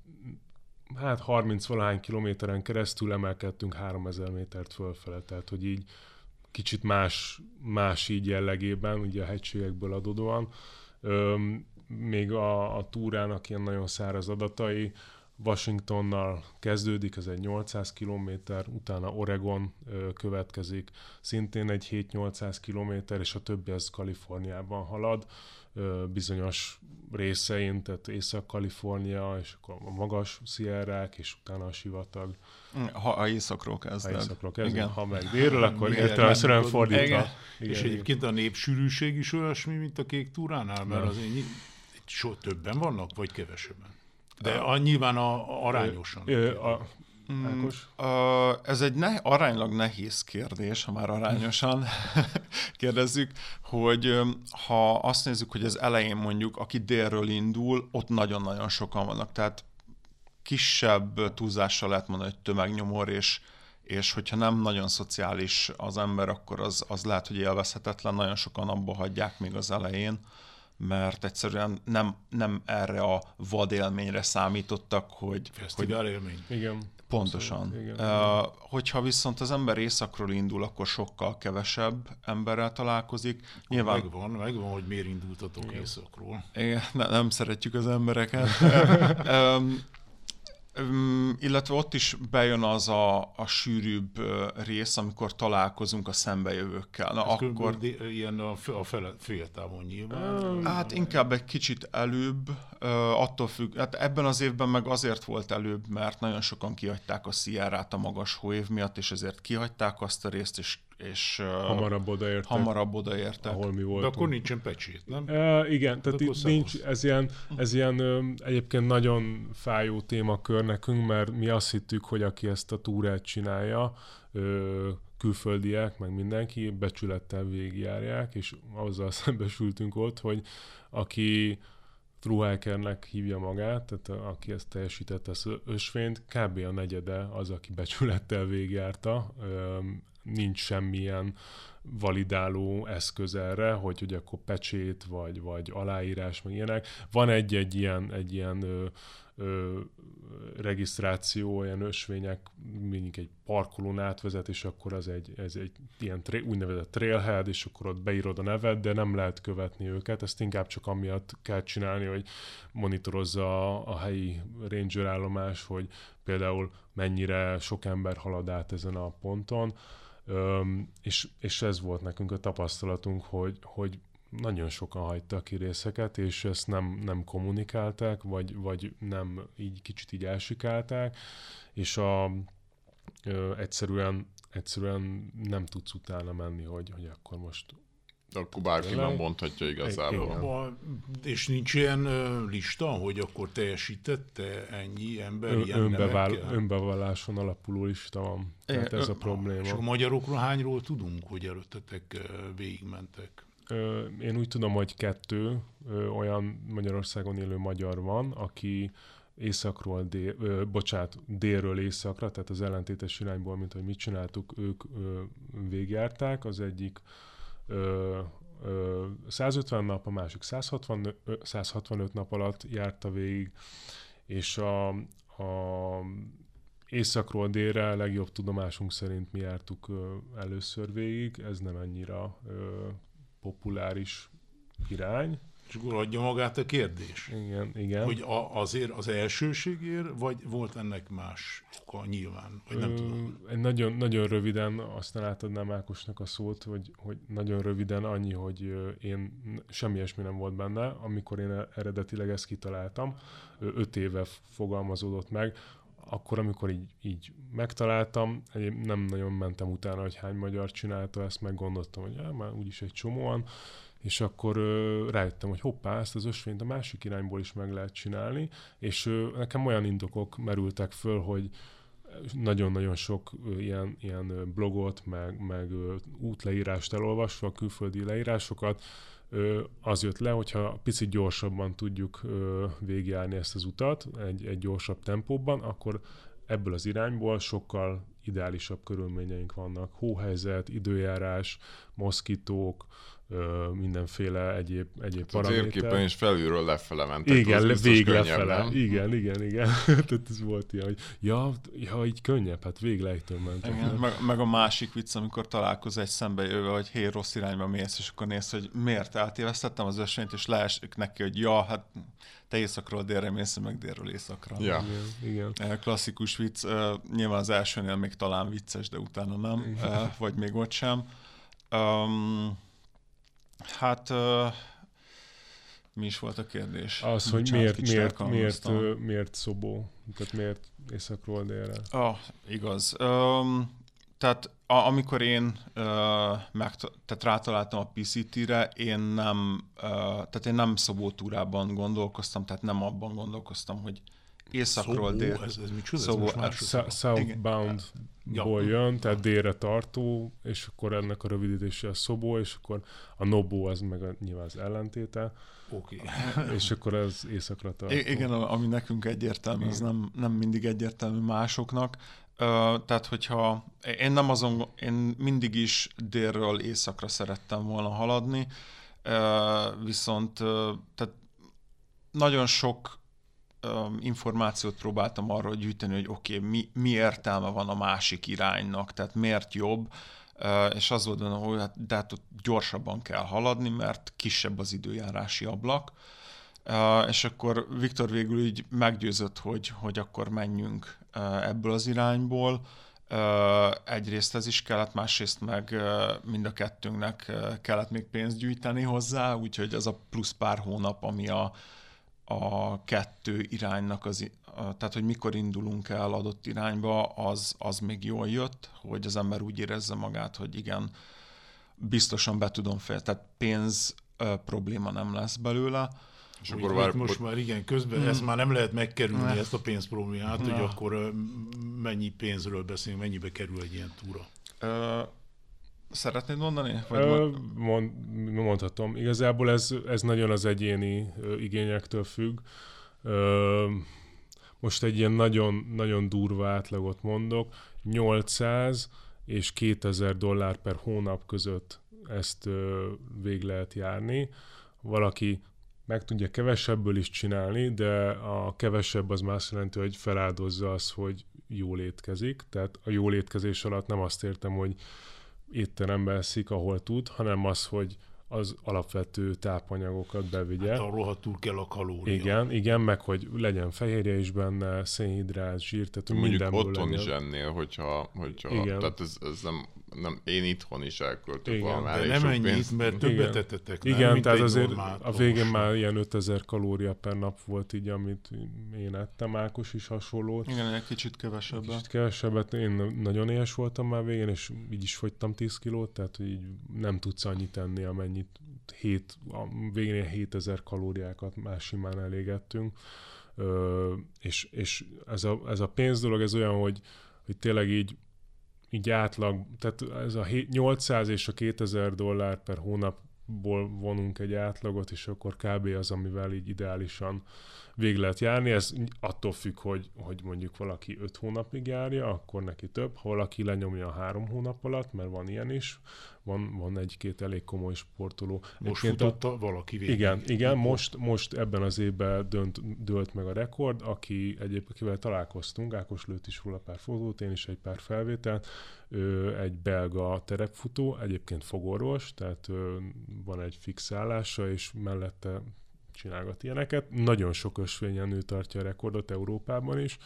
hát 30 valahány kilométeren keresztül emelkedtünk 3000 métert fölfele, tehát hogy így kicsit más, más így jellegében, ugye a hegységekből adódóan, Öm, még a, a túrának ilyen nagyon száraz adatai, Washingtonnal kezdődik, ez egy 800 km, utána Oregon ö, következik, szintén egy 7-800 km, és a többi az Kaliforniában halad, bizonyos részein, tehát Észak-Kalifornia, és akkor a magas Sierrák, és utána a sivatag. Ha a északról kezded. Ha északról kezded, Igen. ha meg délről, akkor értelemszerűen fordítva. Igen. Igen. És egyébként a népsűrűség is olyasmi, mint a kék túránál, mert az én so többen vannak, vagy kevesebben? De a, nyilván a, a arányosan. Ö, a, Mm, uh, ez egy ne, aránylag nehéz kérdés, ha már arányosan kérdezzük, hogy ha azt nézzük, hogy az elején mondjuk, aki délről indul, ott nagyon-nagyon sokan vannak, tehát kisebb túlzással lehet mondani, hogy tömegnyomor, és, és hogyha nem nagyon szociális az ember, akkor az, az lehet, hogy élvezhetetlen, nagyon sokan abba hagyják még az elején mert egyszerűen nem, nem erre a vadélményre számítottak, hogy... Fesztivál hogy, élmény. Igen. Pontosan. Igen, uh, hogyha viszont az ember északról indul, akkor sokkal kevesebb emberrel találkozik. Nyilván... Megvan, megvan, hogy miért indultatok Igen. északról. Igen, ne, nem szeretjük az embereket. um, Um, illetve ott is bejön az a, a sűrűbb rész, amikor találkozunk a szembejövőkkel. Na, Ez akkor... ilyen a, a fele, féltávon nyilván. Hát inkább egy kicsit előbb, attól függ, hát ebben az évben meg azért volt előbb, mert nagyon sokan kihagyták a Sierra-t a magas hóév miatt, és ezért kihagyták azt a részt, és és hamarabb odaértek. Hamarabb odaértek. Ahol mi voltunk. De akkor nincsen pecsét, nem? Uh, igen, tehát itt nincs, ez ilyen, ez ilyen ö, egyébként nagyon fájó témakör nekünk, mert mi azt hittük, hogy aki ezt a túrát csinálja, ö, külföldiek, meg mindenki becsülettel végigjárják, és azzal szembesültünk ott, hogy aki Truhákernek hívja magát, tehát a, aki ezt teljesítette az ösvényt, kb. a negyede az, aki becsülettel végigjárta, nincs semmilyen validáló eszköz erre, hogy, hogy akkor pecsét, vagy, vagy aláírás, meg ilyenek. Van egy-egy ilyen, egy ilyen ö, ö, regisztráció, olyan ösvények, mindig egy parkolón átvezet, és akkor az egy, ez egy ilyen tra- úgynevezett trailhead, és akkor ott beírod a nevet, de nem lehet követni őket, ezt inkább csak amiatt kell csinálni, hogy monitorozza a, a helyi ranger állomás, hogy például mennyire sok ember halad át ezen a ponton, Öm, és, és ez volt nekünk a tapasztalatunk, hogy, hogy nagyon sokan hagytak ki részeket, és ezt nem, nem kommunikálták, vagy, vagy nem így kicsit így elsikálták, és a, ö, egyszerűen, egyszerűen nem tudsz utána menni, hogy, hogy akkor most akkor bárki nem mondhatja igazából. Igen. És nincs ilyen lista, hogy akkor teljesítette ennyi ember Ön, ilyen önbevál, Önbevalláson alapuló lista van. Tehát ez a probléma. És a magyarokról hányról tudunk, hogy előttetek végigmentek? Én úgy tudom, hogy kettő olyan Magyarországon élő magyar van, aki északról dél, ö, bocsát, délről északra, tehát az ellentétes irányból, mint hogy mit csináltuk, ők ö, végigjárták. Az egyik ö, ö, 150 nap, a másik 160, 165 nap alatt járta végig, és a, a északról délre legjobb tudomásunk szerint mi jártuk először végig, ez nem annyira populáris irány. És akkor adja magát a kérdés. Igen, igen. Hogy a, azért az elsőségért, vagy volt ennek más oka nyilván, vagy nem Ö, tudom. Nagyon, nagyon röviden, aztán átadnám Ákosnak a szót, hogy, hogy nagyon röviden annyi, hogy én semmi ilyesmi nem volt benne, amikor én eredetileg ezt kitaláltam, öt éve fogalmazódott meg, akkor, amikor így, így megtaláltam, nem nagyon mentem utána, hogy hány magyar csinálta ezt, meg gondoltam, hogy já, már úgyis egy csomóan, és akkor rájöttem, hogy hoppá, ezt az ösvényt a másik irányból is meg lehet csinálni, és nekem olyan indokok merültek föl, hogy nagyon-nagyon sok ilyen, ilyen blogot, meg, meg útleírást elolvasva, külföldi leírásokat, az jött le, hogyha picit gyorsabban tudjuk végigjárni ezt az utat, egy, egy gyorsabb tempóban, akkor ebből az irányból sokkal ideálisabb körülményeink vannak. Hóhelyzet, időjárás, moszkitók, mindenféle egyéb, egyéb hát paraméter. A térképen is felülről lefele ment. Igen, le, vég lefele. Nem? Igen, igen, igen. tehát ez volt ilyen, hogy ja, ja, így könnyebb, hát véglejtől ment. Igen, meg, meg, a másik vicc, amikor találkoz egy szembe jövő, hogy hé, rossz irányba mész, és akkor néz, hogy miért átévesztettem az ösvényt, és leesik neki, hogy ja, hát te északról délre mész, meg délről északra. Ja. Igen, igen. Klasszikus vicc, nyilván az elsőnél még talán vicces, de utána nem, igen. vagy még ott sem. Um, Hát mi is volt a kérdés? Az, hogy miért, miért, miért, miért, szobó? Tehát miért északról délre? Ah, igaz. Um, tehát a, amikor én uh, meg, tehát rátaláltam a PCT-re, én nem, uh, tehát én nem szobótúrában gondolkoztam, tehát nem abban gondolkoztam, hogy északról dél. Ez, ez micsoda? Ez southbound ból jön, tehát délre tartó, és akkor ennek a rövidítése a szobó, és akkor a nobó az meg a, nyilván az ellentéte. Oké. Okay. és akkor ez északra tartó. I- igen, ami nekünk egyértelmű, az nem, nem mindig egyértelmű másoknak. Uh, tehát, hogyha én nem azon, én mindig is délről északra szerettem volna haladni, uh, viszont uh, tehát nagyon sok um, információt próbáltam arról gyűjteni, hogy oké, okay, mi, mi értelme van a másik iránynak, tehát miért jobb, uh, és az volt benne, hogy hát, de hát ott gyorsabban kell haladni, mert kisebb az időjárási ablak, uh, és akkor Viktor végül így meggyőzött, hogy, hogy akkor menjünk uh, ebből az irányból, Uh, egyrészt ez is kellett, másrészt meg uh, mind a kettőnknek uh, kellett még pénzt gyűjteni hozzá, úgyhogy ez a plusz pár hónap, ami a, a kettő iránynak az, tehát hogy mikor indulunk el adott irányba, az, az még jól jött, hogy az ember úgy érezze magát, hogy igen, biztosan be tudom fel, tehát pénz ö, probléma nem lesz belőle. És akkor vár, most már igen, közben hmm. ezt már nem lehet megkerülni, ne. ezt a pénz problémát, ne. hogy akkor mennyi pénzről beszélünk, mennyibe kerül egy ilyen túra? Szeretnéd mondani? Vagy Ö, mond, mondhatom. Igazából ez, ez nagyon az egyéni igényektől függ. Ö, most egy ilyen nagyon, nagyon durva átlagot mondok. 800 és 2000 dollár per hónap között ezt ö, vég lehet járni. Valaki meg tudja kevesebből is csinálni, de a kevesebb az más jelenti, hogy feláldozza az, hogy jól étkezik. Tehát a jól étkezés alatt nem azt értem, hogy étteremben eszik, ahol tud, hanem az, hogy az alapvető tápanyagokat bevigye. Hát arról, túl kell a kalória. Igen, igen, meg hogy legyen fehérje is benne, szénhidrát, zsír, tehát Mondjuk mindenből otthon legyen. is ennél, hogyha, hogyha igen. tehát ez, ez nem nem, én itthon is elköltök Igen, de nem ennyit, pénzt. mert többet tettetek, nem, Igen, tehát azért a végén már ilyen 5000 kalória per nap volt így, amit én ettem, Ákos is hasonló. Igen, egy kicsit kevesebbet. Kicsit kevesebbet, én nagyon éhes voltam már végén, és így is fogytam 10 kilót, tehát így nem tudsz annyit enni, amennyit hét, a végén 7000 kalóriákat már simán elégettünk. Ö, és, és ez, a, ez a pénz dolog, ez olyan, hogy, hogy tényleg így így átlag, tehát ez a 800 és a 2000 dollár per hónapból vonunk egy átlagot, és akkor kb. az, amivel így ideálisan vég lehet járni. Ez attól függ, hogy, hogy mondjuk valaki 5 hónapig járja, akkor neki több. Ha valaki lenyomja 3 hónap alatt, mert van ilyen is, van, van egy-két elég komoly sportoló. Most futotta a... valaki végig. Igen, igen most, most ebben az évben dönt, dölt meg a rekord, aki egyébként akivel találkoztunk, Ákos lőtt is róla pár fotót, én is egy pár felvételt, ő egy belga terepfutó, egyébként fogorvos, tehát van egy fix állása, és mellette csinálgat ilyeneket. Nagyon sok ösvényen nő tartja a rekordot Európában is,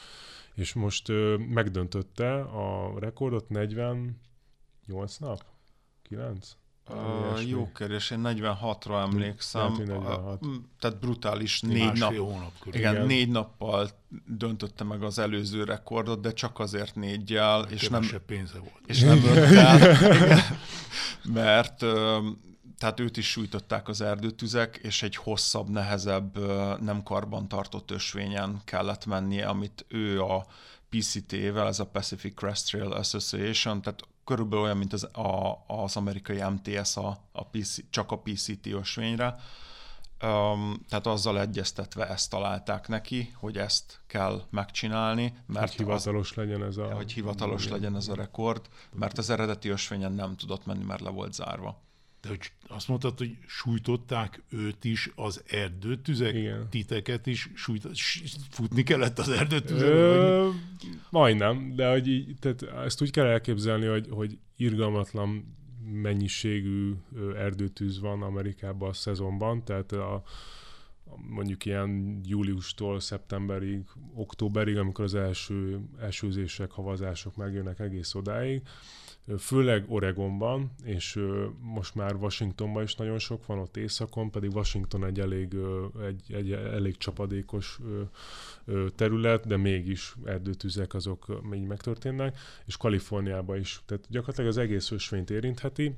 és most ö, megdöntötte a rekordot 48 nap? 9? Uh, jó kérdés, én 46-ra emlékszem. 46. A, tehát brutális négy nap. Hónap körül. Igen, igen, négy nappal döntötte meg az előző rekordot, de csak azért négyel, és nem, pénze volt. És nem öttel, mert tehát őt is sújtották az erdőtüzek, és egy hosszabb, nehezebb, nem karban tartott ösvényen kellett mennie, amit ő a PCT-vel, ez a Pacific Crest Trail Association, tehát körülbelül olyan, mint az, a, az amerikai MTS a, a PC, csak a PCT ösvényre. Um, tehát azzal egyeztetve ezt találták neki, hogy ezt kell megcsinálni, mert hogy hivatalos az, legyen ez a... Hogy hivatalos legyen ez a rekord, mert az eredeti ösvényen nem tudott menni, mert le volt zárva. De hogy azt mondtad, hogy sújtották őt is az erdőtüzek, Igen. titeket is sújtott, futni kellett az erdőtüzek? Ö, majdnem, de hogy így, tehát ezt úgy kell elképzelni, hogy, hogy irgalmatlan mennyiségű erdőtűz van Amerikában a szezonban, tehát a, mondjuk ilyen júliustól szeptemberig, októberig, amikor az első esőzések, havazások megjönnek egész odáig, főleg Oregonban, és most már Washingtonban is nagyon sok van, ott északon, pedig Washington egy elég, egy, egy elég csapadékos terület, de mégis erdőtüzek azok még megtörténnek, és Kaliforniában is. Tehát gyakorlatilag az egész ösvényt érintheti.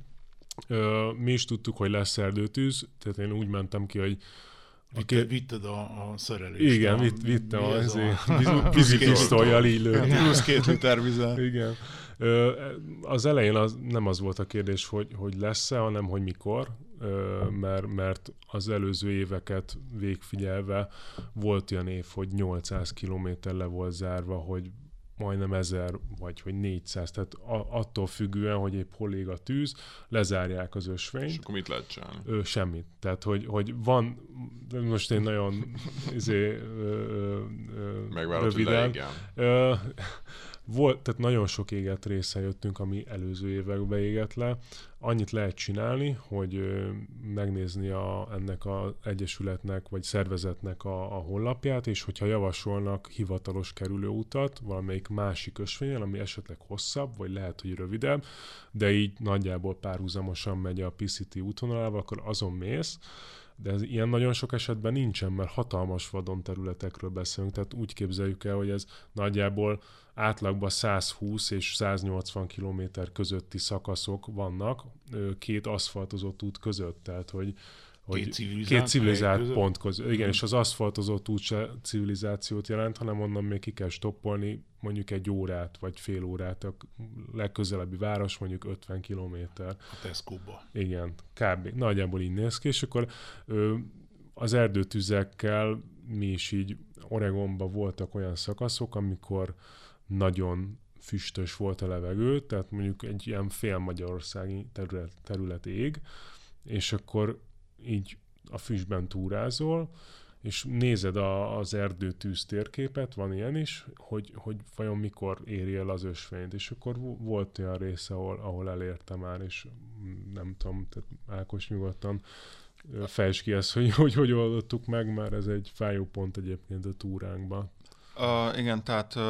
Mi is tudtuk, hogy lesz erdőtűz, tehát én úgy mentem ki, hogy Vitte, vitted a, a szerelést. Igen, vitt, vittem az vízipisztolyjal így lőtt. Plusz két liter vizel. Igen. Az elején az, nem az volt a kérdés, hogy, hogy lesz-e, hanem hogy mikor, mert, mert az előző éveket végfigyelve volt olyan év, hogy 800 km le volt zárva, hogy majdnem 1000 vagy hogy 400, tehát attól függően, hogy épp hol ég a tűz, lezárják az ösvényt. És akkor mit lehet csinálni? Ö, semmit. Tehát, hogy, hogy van, most én nagyon izé, ö, ö, röviden. Ö, volt, tehát nagyon sok éget része jöttünk, ami előző években égett le. Annyit lehet csinálni, hogy megnézni a, ennek az egyesületnek vagy szervezetnek a, a honlapját, és hogyha javasolnak hivatalos kerülőutat valamelyik másik ösvényen, ami esetleg hosszabb, vagy lehet, hogy rövidebb, de így nagyjából párhuzamosan megy a PCT útvonalával, akkor azon mész, de ez ilyen nagyon sok esetben nincsen, mert hatalmas vadon területekről beszélünk, tehát úgy képzeljük el, hogy ez nagyjából átlagban 120 és 180 km közötti szakaszok vannak két aszfaltozott út között, tehát hogy hogy két civilizált, két civilizált pont között. Igen, és az aszfaltozott út se civilizációt jelent, hanem onnan még ki kell stoppolni mondjuk egy órát, vagy fél órát a legközelebbi város, mondjuk 50 kilométer. A Tesco-ba. Igen, kb. Nagyjából így néz ki, és akkor ö, az erdőtüzekkel mi is így Oregonban voltak olyan szakaszok, amikor nagyon füstös volt a levegő, tehát mondjuk egy ilyen fél magyarországi terület, terület ég, és akkor így a füstben túrázol, és nézed a, az erdőtűz térképet, van ilyen is, hogy, hogy vajon mikor éri el az ösvényt, és akkor volt olyan része, ahol, ahol elérte már, és nem tudom, tehát Ákos nyugodtan fejtsd ki ezt, hogy, hogy hogy oldottuk meg, mert ez egy fájó pont egyébként a túránkban. Uh, igen, tehát uh,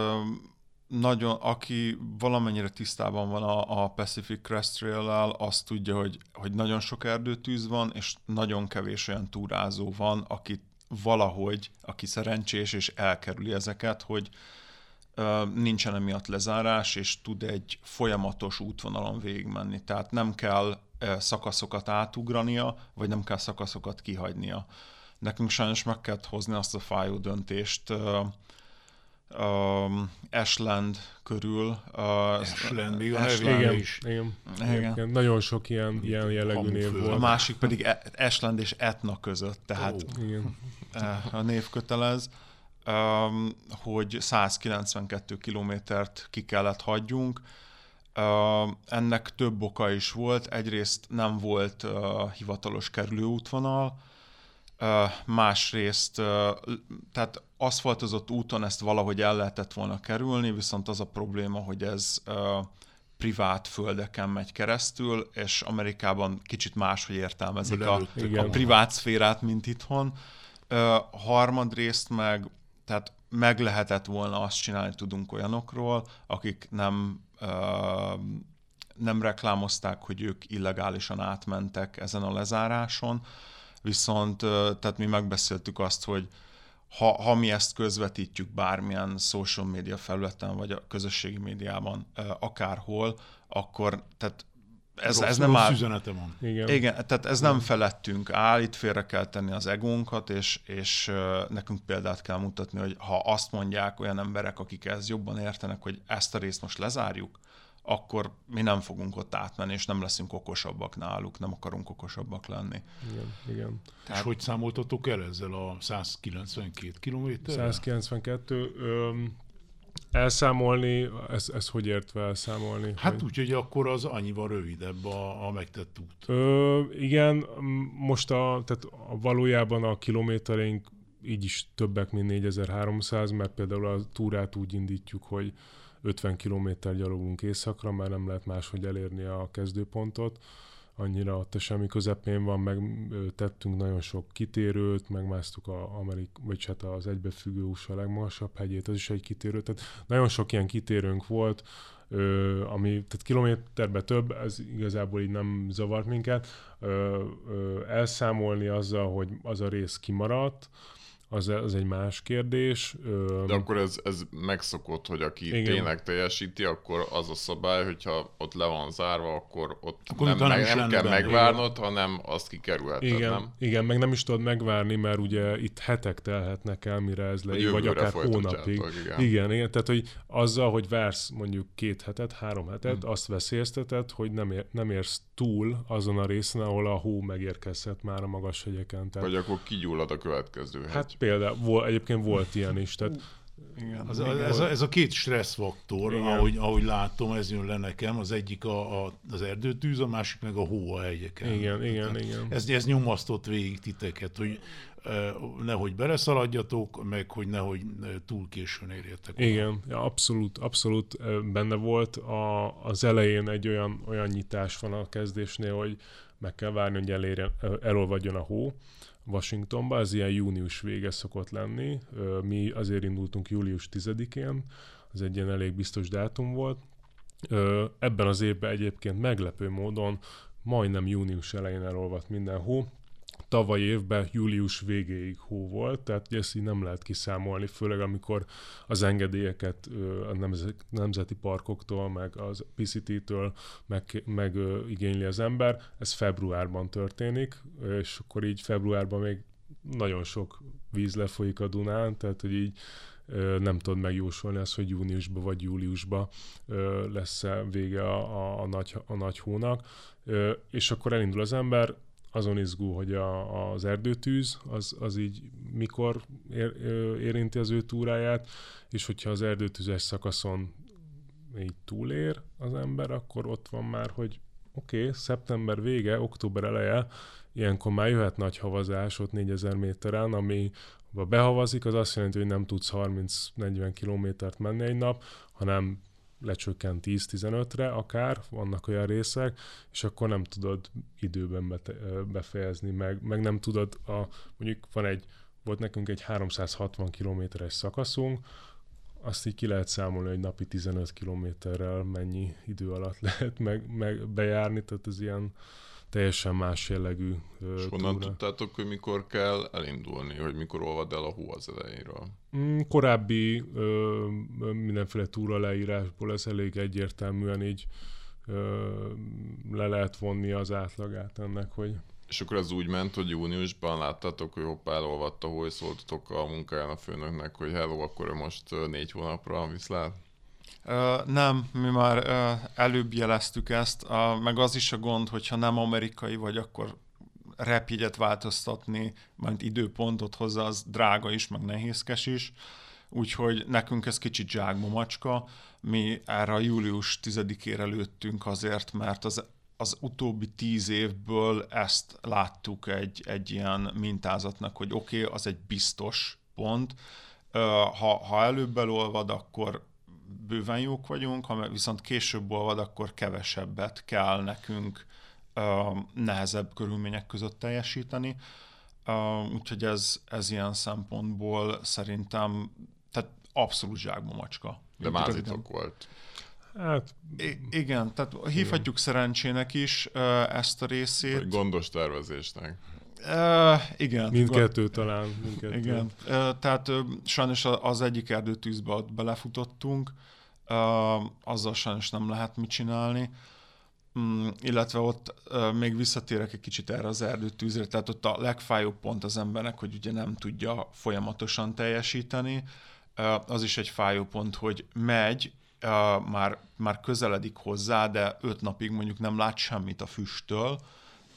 nagyon, aki valamennyire tisztában van a, a Pacific Crest Trail-lel, azt tudja, hogy, hogy nagyon sok erdőtűz van, és nagyon kevés olyan túrázó van, aki valahogy, aki szerencsés és elkerüli ezeket, hogy uh, nincsen emiatt lezárás, és tud egy folyamatos útvonalon végigmenni. Tehát nem kell uh, szakaszokat átugrania, vagy nem kell szakaszokat kihagynia. Nekünk sajnos meg kellett hozni azt a fájó döntést, uh, um, Ashland körül. Uh, Ashland, a Ashland. Igen, is. Igen. Igen. igen. Nagyon sok ilyen, ilyen jellegű név volt. A másik pedig e- Ashland és Etna között, tehát oh. igen. a név kötelez, um, hogy 192 kilométert ki kellett hagyjunk. Uh, ennek több oka is volt. Egyrészt nem volt uh, hivatalos kerülőútvonal, uh, másrészt, uh, tehát aszfaltozott úton ezt valahogy el lehetett volna kerülni, viszont az a probléma, hogy ez privát földeken megy keresztül, és Amerikában kicsit máshogy értelmezik a, a privát szférát, mint itthon. Uh, harmadrészt meg, tehát meg lehetett volna azt csinálni, tudunk olyanokról, akik nem uh, nem reklámozták, hogy ők illegálisan átmentek ezen a lezáráson, viszont tehát mi megbeszéltük azt, hogy ha, ha mi ezt közvetítjük bármilyen social media felületen, vagy a közösségi médiában, akárhol, akkor tehát ez, rossz, ez nem áll... üzenete van. Igen. Igen, tehát ez nem felettünk áll, itt félre kell tenni az egónkat, és, és nekünk példát kell mutatni, hogy ha azt mondják olyan emberek, akik ezt jobban értenek, hogy ezt a részt most lezárjuk, akkor mi nem fogunk ott átmenni, és nem leszünk okosabbak náluk, nem akarunk okosabbak lenni. Igen, igen. Tehát... És hogy számoltatok el ezzel a 192 kilométer? 192, öm, elszámolni, ez, ez hogy értve elszámolni? Hát hogy... úgy, hogy akkor az annyival rövidebb a, a megtett út. Ö, igen, most a, tehát a, valójában a kilométereink így is többek, mint 4300, mert például a túrát úgy indítjuk, hogy 50 km gyalogunk északra, már nem lehet máshogy elérni a kezdőpontot, annyira a semmi közepén van, meg tettünk nagyon sok kitérőt, megmásztuk a Amerik, vagy hát az egybefüggő USA legmagasabb hegyét, az is egy kitérő, tehát nagyon sok ilyen kitérőnk volt, ö, ami, tehát kilométerbe több, ez igazából így nem zavart minket, ö, ö, elszámolni azzal, hogy az a rész kimaradt, az, az egy más kérdés. De akkor ez, ez megszokott, hogy aki Igen. tényleg teljesíti, akkor az a szabály, hogyha ott le van zárva, akkor ott akkor nem, meg, nem kell megvárnod, Igen. hanem azt kikerülheted, Igen. nem? Igen, meg nem is tudod megvárni, mert ugye itt hetek telhetnek el, mire ez leír, vagy akár hónapig. Igen. igen, igen, tehát hogy azzal, hogy vársz mondjuk két hetet, három hetet, hmm. azt veszélyezteted, hogy nem, ér, nem érsz túl azon a részen, ahol a hó megérkezhet már a magas hegyeken. Tehát... Vagy akkor kigyullad a következő hegy. Hát például, egyébként volt ilyen is, tehát igen, az, igen. Ez, a, ez a két stresszfaktor, ahogy, ahogy látom, ez jön le nekem. Az egyik a, a, az erdőtűz, a másik meg a hó a hegyeken. Igen, igen, igen. Ez, ez nyomasztott végig titeket, hogy nehogy beleszaladjatok, meg hogy nehogy túl későn érjetek. Igen, ja, abszolút, abszolút benne volt. A, az elején egy olyan, olyan nyitás van a kezdésnél, hogy meg kell várni, hogy elérjen, elolvadjon a hó, Washingtonba, ez ilyen június vége szokott lenni. Mi azért indultunk július 10-én, az egy ilyen elég biztos dátum volt. Ebben az évben egyébként meglepő módon majdnem június elején elolvadt minden hó, tavaly évben július végéig hó volt, tehát ezt így nem lehet kiszámolni, főleg amikor az engedélyeket a nemzeti parkoktól, meg az PCT-től meg, meg az ember. Ez februárban történik, és akkor így februárban még nagyon sok víz lefolyik a Dunán, tehát hogy így nem tudod megjósolni azt, hogy júniusban vagy júliusban lesz-e vége a, a, a, nagy, a nagy hónak, és akkor elindul az ember, azon izgul, hogy a, az erdőtűz az, az így mikor ér, érinti az ő túráját, és hogyha az erdőtűzes szakaszon így túlér az ember, akkor ott van már, hogy oké, okay, szeptember vége, október eleje, ilyenkor már jöhet nagy havazás ott 4000 méteren, ami ha behavazik, az azt jelenti, hogy nem tudsz 30-40 kilométert menni egy nap, hanem lecsökkent 10-15-re akár, vannak olyan részek, és akkor nem tudod időben befejezni, meg, meg nem tudod, a, mondjuk van egy, volt nekünk egy 360 kilométeres szakaszunk, azt így ki lehet számolni, hogy napi 15 kilométerrel mennyi idő alatt lehet meg, meg bejárni, tehát ez ilyen teljesen más jellegű És honnan túra. tudtátok, hogy mikor kell elindulni, hogy mikor olvad el a hó az elejéről? Mm, korábbi ö, mindenféle túra leírásból ez elég egyértelműen így ö, le lehet vonni az átlagát ennek, hogy és akkor ez úgy ment, hogy júniusban láttátok, hogy hoppá elolvadt a hó, és szóltatok a munkáján a főnöknek, hogy hello, akkor most négy hónapra viszlát? Nem, mi már előbb jeleztük ezt, meg az is a gond, hogyha nem amerikai vagy, akkor repjegyet változtatni, majd időpontot hozzá, az drága is, meg nehézkes is. Úgyhogy nekünk ez kicsit zsákba macska. Mi erre a július 10-ére lőttünk azért, mert az, az utóbbi tíz évből ezt láttuk egy, egy ilyen mintázatnak, hogy oké, okay, az egy biztos pont. Ha, ha előbb elolvad, akkor bőven jók vagyunk, ha viszont később olvad, akkor kevesebbet kell nekünk uh, nehezebb körülmények között teljesíteni. Uh, úgyhogy ez, ez ilyen szempontból szerintem tehát abszolút zsákba macska. De mázitok volt. Hát, I- igen, tehát hívhatjuk igen. szerencsének is uh, ezt a részét. Vagy gondos tervezésnek. Uh, igen. Mindkettő talán. Mindkettő. Igen. Uh, tehát uh, sajnos az egyik erdőtűzbe ott belefutottunk, uh, azzal sajnos nem lehet mit csinálni. Um, illetve ott uh, még visszatérek egy kicsit erre az erdőtűzre, tehát ott a legfájóbb pont az embernek, hogy ugye nem tudja folyamatosan teljesíteni. Uh, az is egy fájó pont, hogy megy, uh, már, már közeledik hozzá, de öt napig mondjuk nem lát semmit a füsttől,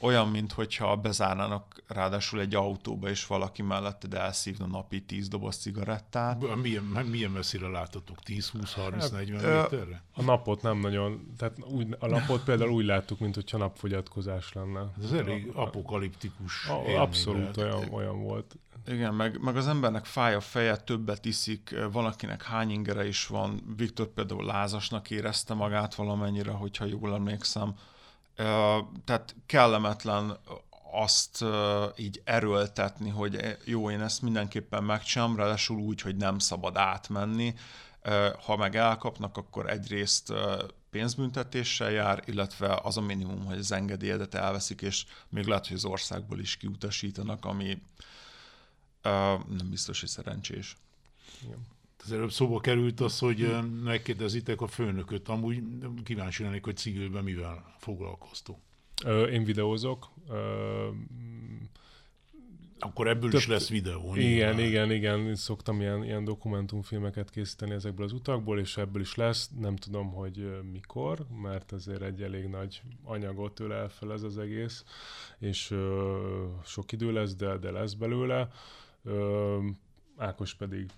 olyan, mintha bezárnának ráadásul egy autóba, és valaki de elszívna napi 10 doboz cigarettát. Milyen, milyen messzire láttatok? 10-20-30-40 méterre? A napot nem nagyon, tehát úgy, a napot például úgy láttuk, mint hogyha napfogyatkozás lenne. Ez elég apokaliptikus a, Abszolút olyan, olyan volt. Igen, meg, meg az embernek fáj a feje, többet iszik, valakinek hány ingere is van. Viktor például lázasnak érezte magát valamennyire, hogyha jól emlékszem tehát kellemetlen azt így erőltetni, hogy e, jó, én ezt mindenképpen megcsinálom, ráadásul úgy, hogy nem szabad átmenni. Ha meg elkapnak, akkor egyrészt pénzbüntetéssel jár, illetve az a minimum, hogy az engedélyedet elveszik, és még lehet, hogy az országból is kiutasítanak, ami nem biztos, hogy szerencsés. Igen. Az előbb szóba került az, hogy megkérdezitek a főnököt. Amúgy kíváncsi lennék, hogy civilben mivel foglalkoztok. Én videózok. Akkor ebből Több... is lesz videó. Igen, nyilván. igen, igen. Szoktam ilyen, ilyen dokumentumfilmeket készíteni ezekből az utakból, és ebből is lesz. Nem tudom, hogy mikor, mert azért egy elég nagy anyagot öl el fel ez az egész, és ö, sok idő lesz, de, de lesz belőle. Ö, Ákos pedig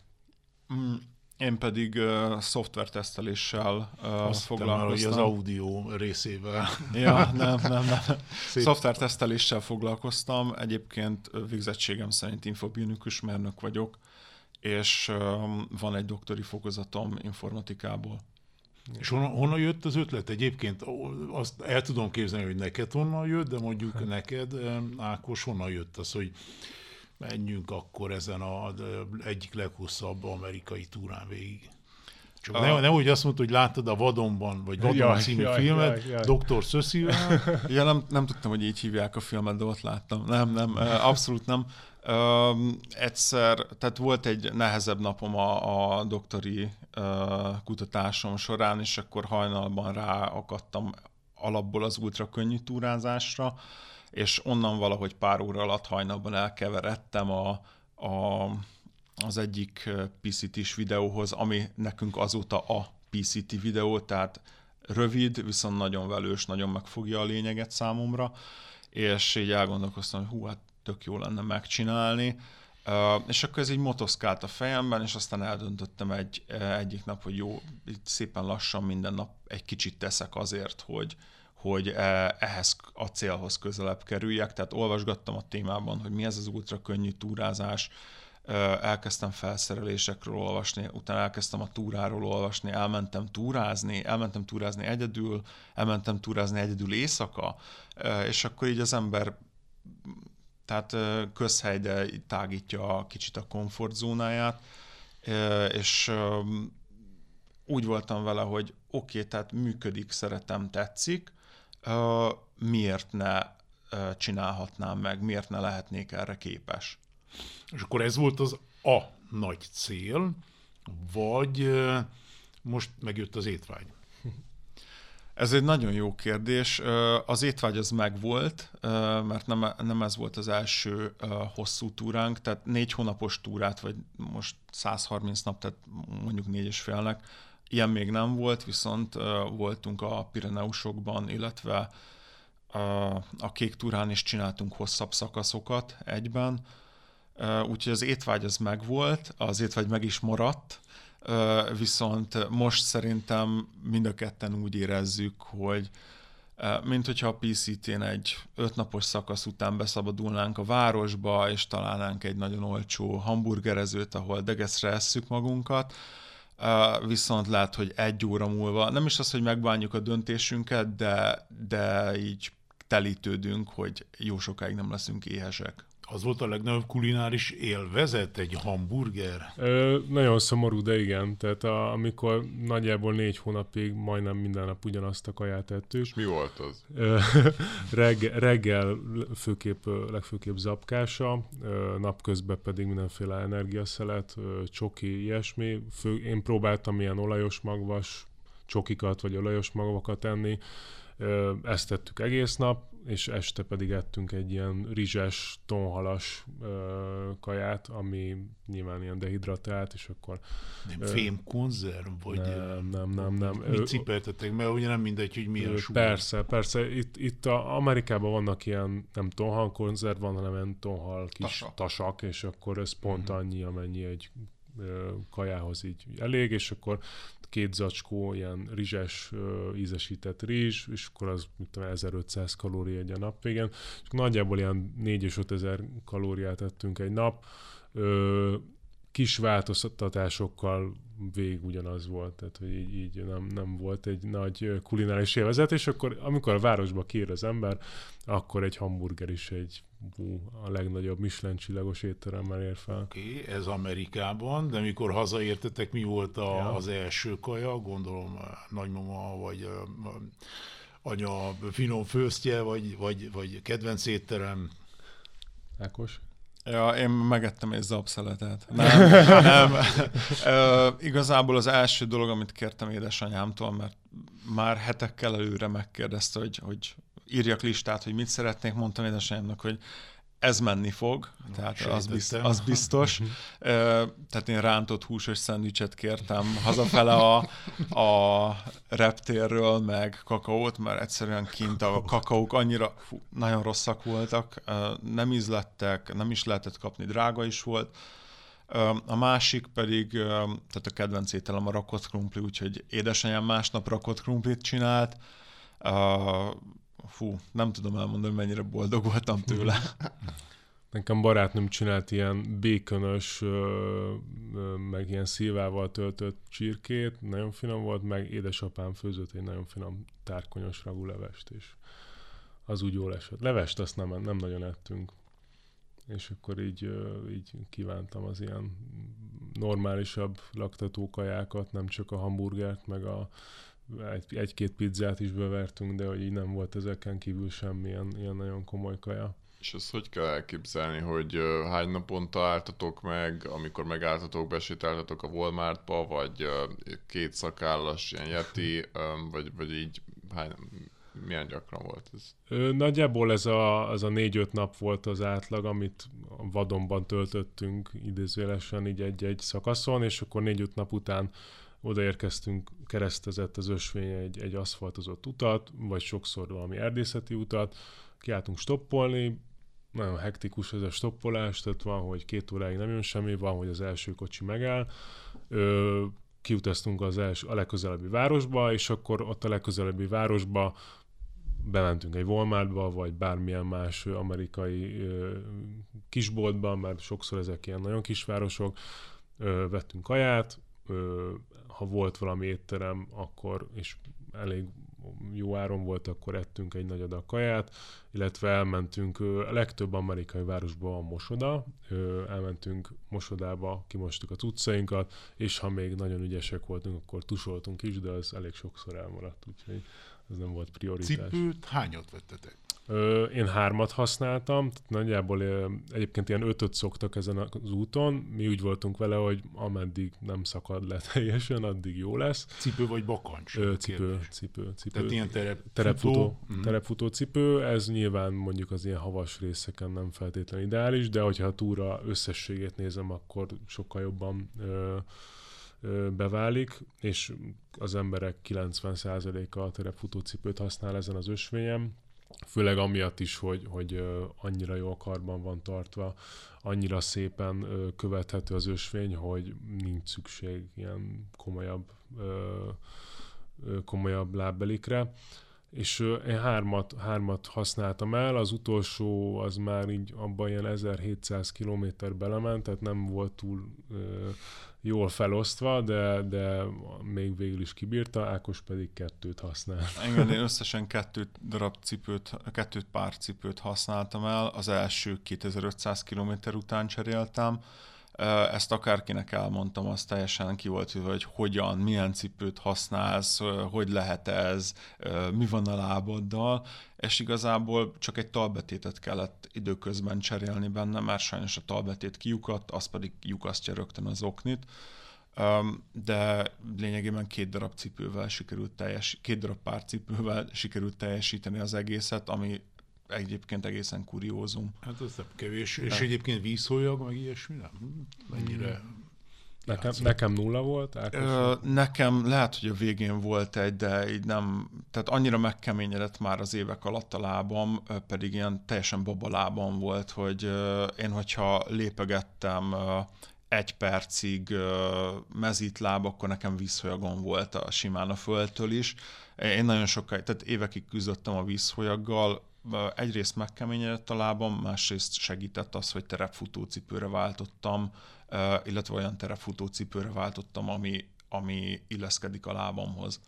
én pedig uh, szoftverteszteléssel uh, Azt foglalkoztam. az audio részével. ja, nem, nem, nem. Szoftverteszteléssel foglalkoztam. Egyébként végzettségem szerint infobionikus mérnök vagyok, és um, van egy doktori fokozatom informatikából. És honnan, honnan jött az ötlet? Egyébként azt el tudom képzelni, hogy neked honnan jött, de mondjuk hát. neked, Ákos, honnan jött az, hogy menjünk akkor ezen az egyik leghosszabb amerikai túrán végig. Csak a... nem, úgy azt mondta, hogy láttad a Vadonban, vagy Vadon jaj, című jaj, filmet, jaj, jaj. Dr. Szöszivel. ja, nem, nem tudtam, hogy így hívják a filmet, de ott láttam. Nem, nem, abszolút nem. Um, egyszer, tehát volt egy nehezebb napom a, a doktori uh, kutatásom során, és akkor hajnalban ráakadtam alapból az ultra könnyű túrázásra, és onnan valahogy pár óra alatt hajnalban elkeveredtem a, a, az egyik PCT-s videóhoz, ami nekünk azóta a PCT videó, tehát rövid, viszont nagyon velős, nagyon megfogja a lényeget számomra, és így elgondolkoztam, hogy hú, hát tök jó lenne megcsinálni, Uh, és akkor ez így motoszkált a fejemben, és aztán eldöntöttem egy, egyik nap, hogy jó, itt szépen lassan minden nap egy kicsit teszek azért, hogy, hogy ehhez a célhoz közelebb kerüljek. Tehát olvasgattam a témában, hogy mi ez az ultra könnyű túrázás, elkezdtem felszerelésekről olvasni, utána elkezdtem a túráról olvasni, elmentem túrázni, elmentem túrázni egyedül, elmentem túrázni egyedül éjszaka, és akkor így az ember tehát közhely, de tágítja kicsit a komfortzónáját, és úgy voltam vele, hogy oké, okay, tehát működik, szeretem, tetszik, miért ne csinálhatnám meg, miért ne lehetnék erre képes. És akkor ez volt az a nagy cél, vagy most megjött az étvágy? Ez egy nagyon jó kérdés. Az étvágy az megvolt, mert nem, nem ez volt az első hosszú túránk, tehát négy hónapos túrát, vagy most 130 nap, tehát mondjuk négy és félnek, ilyen még nem volt, viszont voltunk a Pireneusokban, illetve a Kék túrán is csináltunk hosszabb szakaszokat egyben, úgyhogy az étvágy az megvolt, az étvágy meg is maradt, viszont most szerintem mind a ketten úgy érezzük, hogy mint hogyha a PCT-n egy ötnapos szakasz után beszabadulnánk a városba, és találnánk egy nagyon olcsó hamburgerezőt, ahol degeszre esszük magunkat, viszont lehet, hogy egy óra múlva, nem is az, hogy megbánjuk a döntésünket, de, de így telítődünk, hogy jó sokáig nem leszünk éhesek. Az volt a legnagyobb kulináris élvezet, egy hamburger? Ö, nagyon szomorú, de igen. Tehát a, amikor nagyjából négy hónapig majdnem minden nap ugyanazt a kaját ettük. És mi volt az? Ö, reggel, reggel főképp, legfőképp zapkása, napközben pedig mindenféle energiaszelet, csoki, ilyesmi. Fő, én próbáltam ilyen olajos magvas csokikat, vagy olajos magvakat enni. Ezt tettük egész nap, és este pedig ettünk egy ilyen rizses, tonhalas ö, kaját, ami nyilván ilyen dehidratált, és akkor... Nem ö, fémkonzerv? Vagy nem, nem, nem. nem. Mit cipeltetek? Mert ugye nem mindegy, hogy milyen súly. Persze, persze. Itt, itt a Amerikában vannak ilyen, nem tonhal konzerv van, hanem ilyen tonhal kis tasak, tasak és akkor ez pont uh-huh. annyi, amennyi egy kajához így elég, és akkor két zacskó ilyen rizses, ízesített rizs, és akkor az mit tudom, 1500 kalória egy a nap végén, és nagyjából ilyen 4 és 5000 kalóriát ettünk egy nap, kis változtatásokkal végig ugyanaz volt, tehát hogy így, így nem, nem volt egy nagy kulináris élvezet, és akkor amikor a városba kér az ember, akkor egy hamburger is egy bú, a legnagyobb Michelin csillagos étteremmel ér fel. Oké, okay, ez Amerikában, de mikor hazaértetek, mi volt a, ja. az első kaja? Gondolom nagymama, vagy anya finom főztje, vagy, vagy, vagy kedvenc étterem? Ákos? Ja, én megettem egy zapszeletet. Nem, nem. Ö, igazából az első dolog, amit kértem édesanyámtól, mert már hetekkel előre megkérdezte, hogy, hogy írjak listát, hogy mit szeretnék, mondtam édesanyámnak, hogy ez menni fog, tehát az, biztos, az biztos. tehát én rántott húsos szendvicset kértem hazafele a, a reptérről, meg kakaót, mert egyszerűen kint a kakaók annyira fú, nagyon rosszak voltak, nem ízlettek, nem is lehetett kapni, drága is volt. A másik pedig, tehát a kedvenc ételem a rakott krumpli, úgyhogy édesanyám másnap rakott krumplit csinált, fú, nem tudom elmondani, mennyire boldog voltam tőle. Nekem barátnőm csinált ilyen békönös, meg ilyen szilvával töltött csirkét, nagyon finom volt, meg édesapám főzött egy nagyon finom tárkonyos ragú levest is. Az úgy jól esett. Levest azt nem, nem nagyon ettünk. és akkor így, így kívántam az ilyen normálisabb laktatókajákat, nem csak a hamburgert, meg a egy, egy-két pizzát is bevertünk, de hogy így nem volt ezeken kívül semmilyen ilyen nagyon komoly kaja. És ezt hogy kell elképzelni, hogy hány naponta álltatok meg, amikor megálltatok, besétáltatok a Walmartba, vagy két szakállas ilyen yeti, vagy, vagy így hány, milyen gyakran volt ez? Nagyjából ez a, az a négy-öt nap volt az átlag, amit vadonban töltöttünk idézőjelesen így egy-egy szakaszon, és akkor négy-öt nap után odaérkeztünk, keresztezett az ösvény egy, egy aszfaltozott utat, vagy sokszor valami erdészeti utat, kiálltunk stoppolni, nagyon hektikus ez a stoppolás, tehát van, hogy két óráig nem jön semmi, van, hogy az első kocsi megáll. Ö, kiutaztunk az első, a legközelebbi városba, és akkor ott a legközelebbi városba bementünk egy Walmartba, vagy bármilyen más amerikai ö, kisboltba, mert sokszor ezek ilyen nagyon kisvárosok, ö, vettünk kaját, ö, ha volt valami étterem, akkor, és elég jó áron volt, akkor ettünk egy nagy adag kaját, illetve elmentünk, a legtöbb amerikai városban a mosoda, elmentünk mosodába, kimostuk a utcainkat, és ha még nagyon ügyesek voltunk, akkor tusoltunk is, de az elég sokszor elmaradt, úgyhogy ez nem volt prioritás. Cipőt hányat vettetek? Én hármat használtam, nagyjából egyébként ilyen ötöt szoktak ezen az úton. Mi úgy voltunk vele, hogy ameddig nem szakad le teljesen, addig jó lesz. Cipő vagy bakancs? Ö, cipő, cipő, cipő. Tehát ilyen terep, terepfutó, mm. terepfutó cipő, ez nyilván mondjuk az ilyen havas részeken nem feltétlenül ideális, de hogyha a túra összességét nézem, akkor sokkal jobban ö, beválik, és az emberek 90%-a a terepfutócipőt használ ezen az ösvényen, Főleg amiatt is, hogy, hogy annyira jó karban van tartva, annyira szépen követhető az ösvény, hogy nincs szükség ilyen komolyabb, komolyabb lábbelikre. És én hármat, hármat használtam el, az utolsó az már így abban ilyen 1700 km belement, tehát nem volt túl jól felosztva, de, de még végül is kibírta, Ákos pedig kettőt használ. Igen, én összesen kettőt darab cipőt, kettőt pár cipőt használtam el, az első 2500 km után cseréltem, ezt akárkinek elmondtam, az teljesen ki volt, hogy hogyan, milyen cipőt használsz, hogy lehet ez, mi van a lábaddal, és igazából csak egy talbetétet kellett időközben cserélni benne, mert sajnos a talbetét kiukadt, az pedig lyukasztja rögtön az oknit, de lényegében két darab cipővel sikerült teljes, két darab pár cipővel sikerült teljesíteni az egészet, ami egyébként egészen kuriózum. Hát ez nem kevés. De. És egyébként vízholyag, meg ilyesmi nem? Mennyire hmm. Nekem, nekem nulla volt? Ö, nekem lehet, hogy a végén volt egy, de így nem, tehát annyira megkeményedett már az évek alatt a lábam, pedig ilyen teljesen baba lábam volt, hogy én, hogyha lépegettem egy percig mezítláb, akkor nekem vízholyagom volt a simán a földtől is. Én nagyon sokáig, tehát évekig küzdöttem a vízholyaggal, egyrészt megkeményedett a lábam, másrészt segített az, hogy terepfutó cipőre váltottam, illetve olyan terepfutó cipőre váltottam, ami, ami illeszkedik a lábamhoz.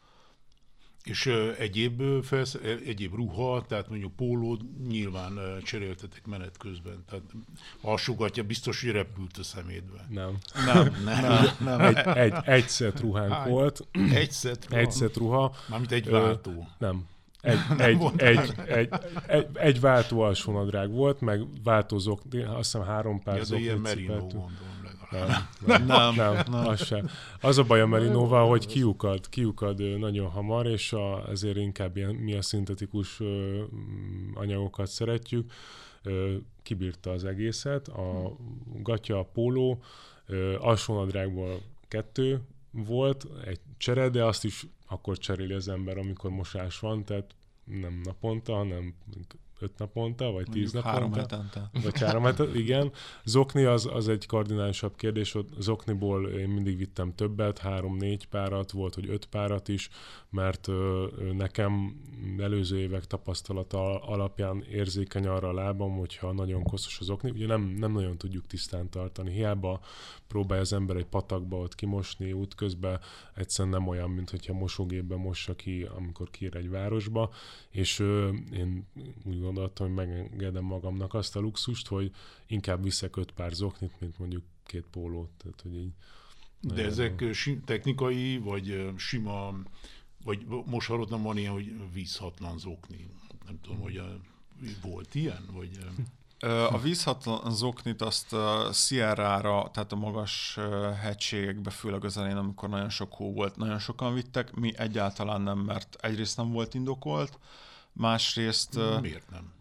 És egyéb, felsz, egyéb ruha, tehát mondjuk pólód nyilván cseréltetek menet közben. Tehát alsogatja, biztos, hogy repült a szemétbe. Nem. Nem, nem. nem, nem. Egy, egy, egy szett ruhánk Hány? volt. Egy szett ruha? Egy szett ruha. Mármint egy váltó. Ö, nem. Egy, egy, egy, egy, egy, egy váltó alsónadrág volt, meg változók, azt hiszem három pár ja, ilyen merino gondolom nem, nem, nem, nem, nem. Az, sem. az a baj a merinóval, hogy kiukad, kiukad nagyon hamar, és a, ezért inkább ilyen, mi a szintetikus ö, anyagokat szeretjük. Kibírta az egészet, a gatya, a póló, alsónadrágból kettő volt, egy csere, de azt is akkor cseréli az ember, amikor mosás van, tehát nem naponta, hanem öt naponta, vagy tíz naponta. Három hetente. Vagy három hetente, igen. Zokni az, az egy kardinálisabb kérdés, ott zokniból én mindig vittem többet, három-négy párat, volt, hogy öt párat is, mert ö, nekem előző évek tapasztalata alapján érzékeny arra a lábam, hogyha nagyon koszos az okni, ugye nem, nem nagyon tudjuk tisztán tartani. Hiába próbálja az ember egy patakba ott kimosni útközben, egyszerűen nem olyan, mint hogyha mosógépben mossa ki, amikor kiír egy városba, és ö, én úgy odaadtam, hogy megengedem magamnak azt a luxust, hogy inkább viszek öt pár zoknit, mint mondjuk két pólót. Tehát, hogy így De ezek technikai, vagy sima, vagy mosarodban van ilyen, hogy vízhatlan zokni. Nem tudom, hogy volt ilyen, vagy... A vízhatlan zoknit azt Sierra-ra, tehát a magas hegységekbe, főleg az elején, amikor nagyon sok hó volt, nagyon sokan vittek. Mi egyáltalán nem, mert egyrészt nem volt indokolt, másrészt Miért nem?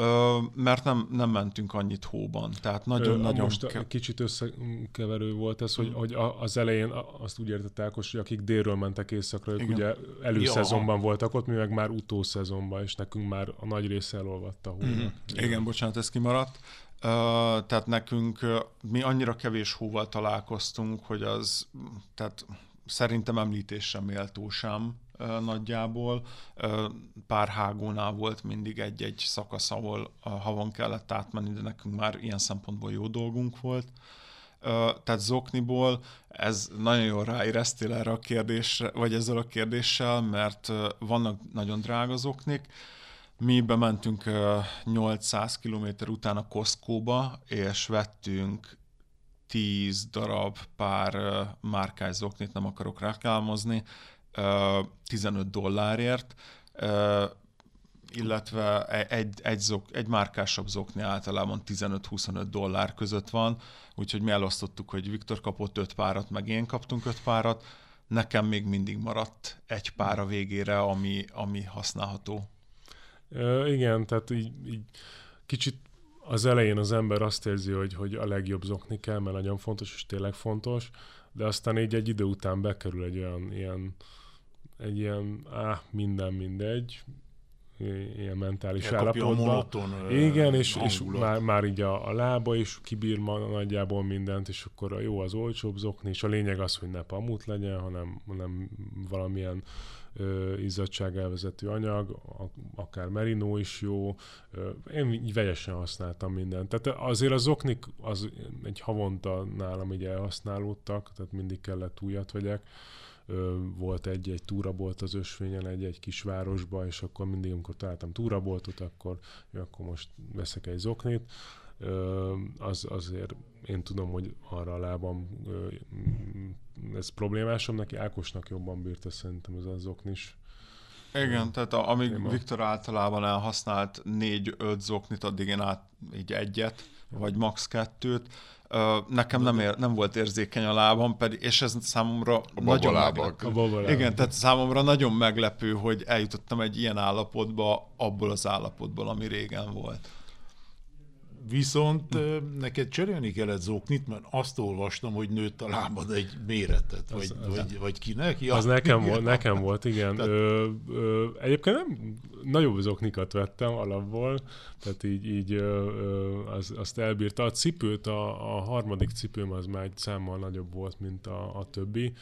Ö, mert nem, nem mentünk annyit hóban. Tehát Ö, nagyon-nagyon... Most ke- kicsit összekeverő volt ez, hogy, hogy a- az elején azt úgy értette Ákos, hogy akik délről mentek északra, ők Igen. ugye előszezonban voltak ott, mi meg már utószezonban, és nekünk már a nagy része elolvadt a hónak. Mhm. Igen, bocsánat, ez kimaradt. Uh, tehát nekünk, ö, mi annyira kevés hóval találkoztunk, hogy az, tehát szerintem említésre méltó sem ö, nagyjából. Pár hágónál volt mindig egy-egy szakasz, ahol a havon kellett átmenni, de nekünk már ilyen szempontból jó dolgunk volt. Tehát zokniból ez nagyon jól ráéreztél erre a kérdésre, vagy ezzel a kérdéssel, mert vannak nagyon drága zoknik, mi bementünk ö, 800 km után a Costco-ba, és vettünk 10 darab pár márkás zoknit, nem akarok reklámozni, 15 dollárért, illetve e- egy, egy, zok, egy márkásabb zokni általában 15-25 dollár között van, úgyhogy mi elosztottuk, hogy Viktor kapott 5 párat, meg én kaptunk 5 párat, nekem még mindig maradt egy pár a végére, ami, ami használható. Igen, tehát így, így kicsit az elején az ember azt érzi, hogy, hogy a legjobb zokni kell, mert nagyon fontos, és tényleg fontos, de aztán így egy idő után bekerül egy olyan ilyen, egy ilyen, áh, minden mindegy, ilyen mentális Elkapja a állapotba. monoton Igen, és, és már, már így a, a lába is kibír nagyjából mindent, és akkor a jó az olcsóbb zokni, és a lényeg az, hogy ne pamut legyen, hanem, hanem valamilyen ö, izzadságelvezető anyag, a, akár merino is jó. Ö, én így vegyesen használtam mindent. Tehát azért az zoknik az egy havonta nálam így elhasználódtak, tehát mindig kellett újat vegyek. Volt egy-egy túrabolt az ösvényen, egy-egy kisvárosba, és akkor mindig, amikor találtam túraboltot, akkor, akkor most veszek egy zoknit. Az, azért én tudom, hogy arra a lábam ez problémásom, neki Ákosnak jobban bírta szerintem ez az zoknis. Igen, tehát a, amíg Téma. Viktor általában elhasznált négy-öt zoknit, addig én át így egyet, vagy max. kettőt. Nekem nem, ér, nem volt érzékeny a lábam, pedig, és ez számomra A nagyon meglepő. A babalábak. Igen, tehát számomra nagyon meglepő, hogy eljutottam egy ilyen állapotba, abból az állapotból, ami régen volt. Viszont ö, neked cserélni kellett zoknit, mert azt olvastam, hogy nőtt a lábad egy méretet, vagy, az- vagy, vagy kinek? Ja, Az nekem igen. volt, nekem volt, igen. Tehát- Ö, ö, egyébként nem nagyobb zoknikat vettem alapból, tehát így, így ö, ö, az, azt elbírta. A cipőt, a, a harmadik cipőm az már egy számmal nagyobb volt, mint a, a többi.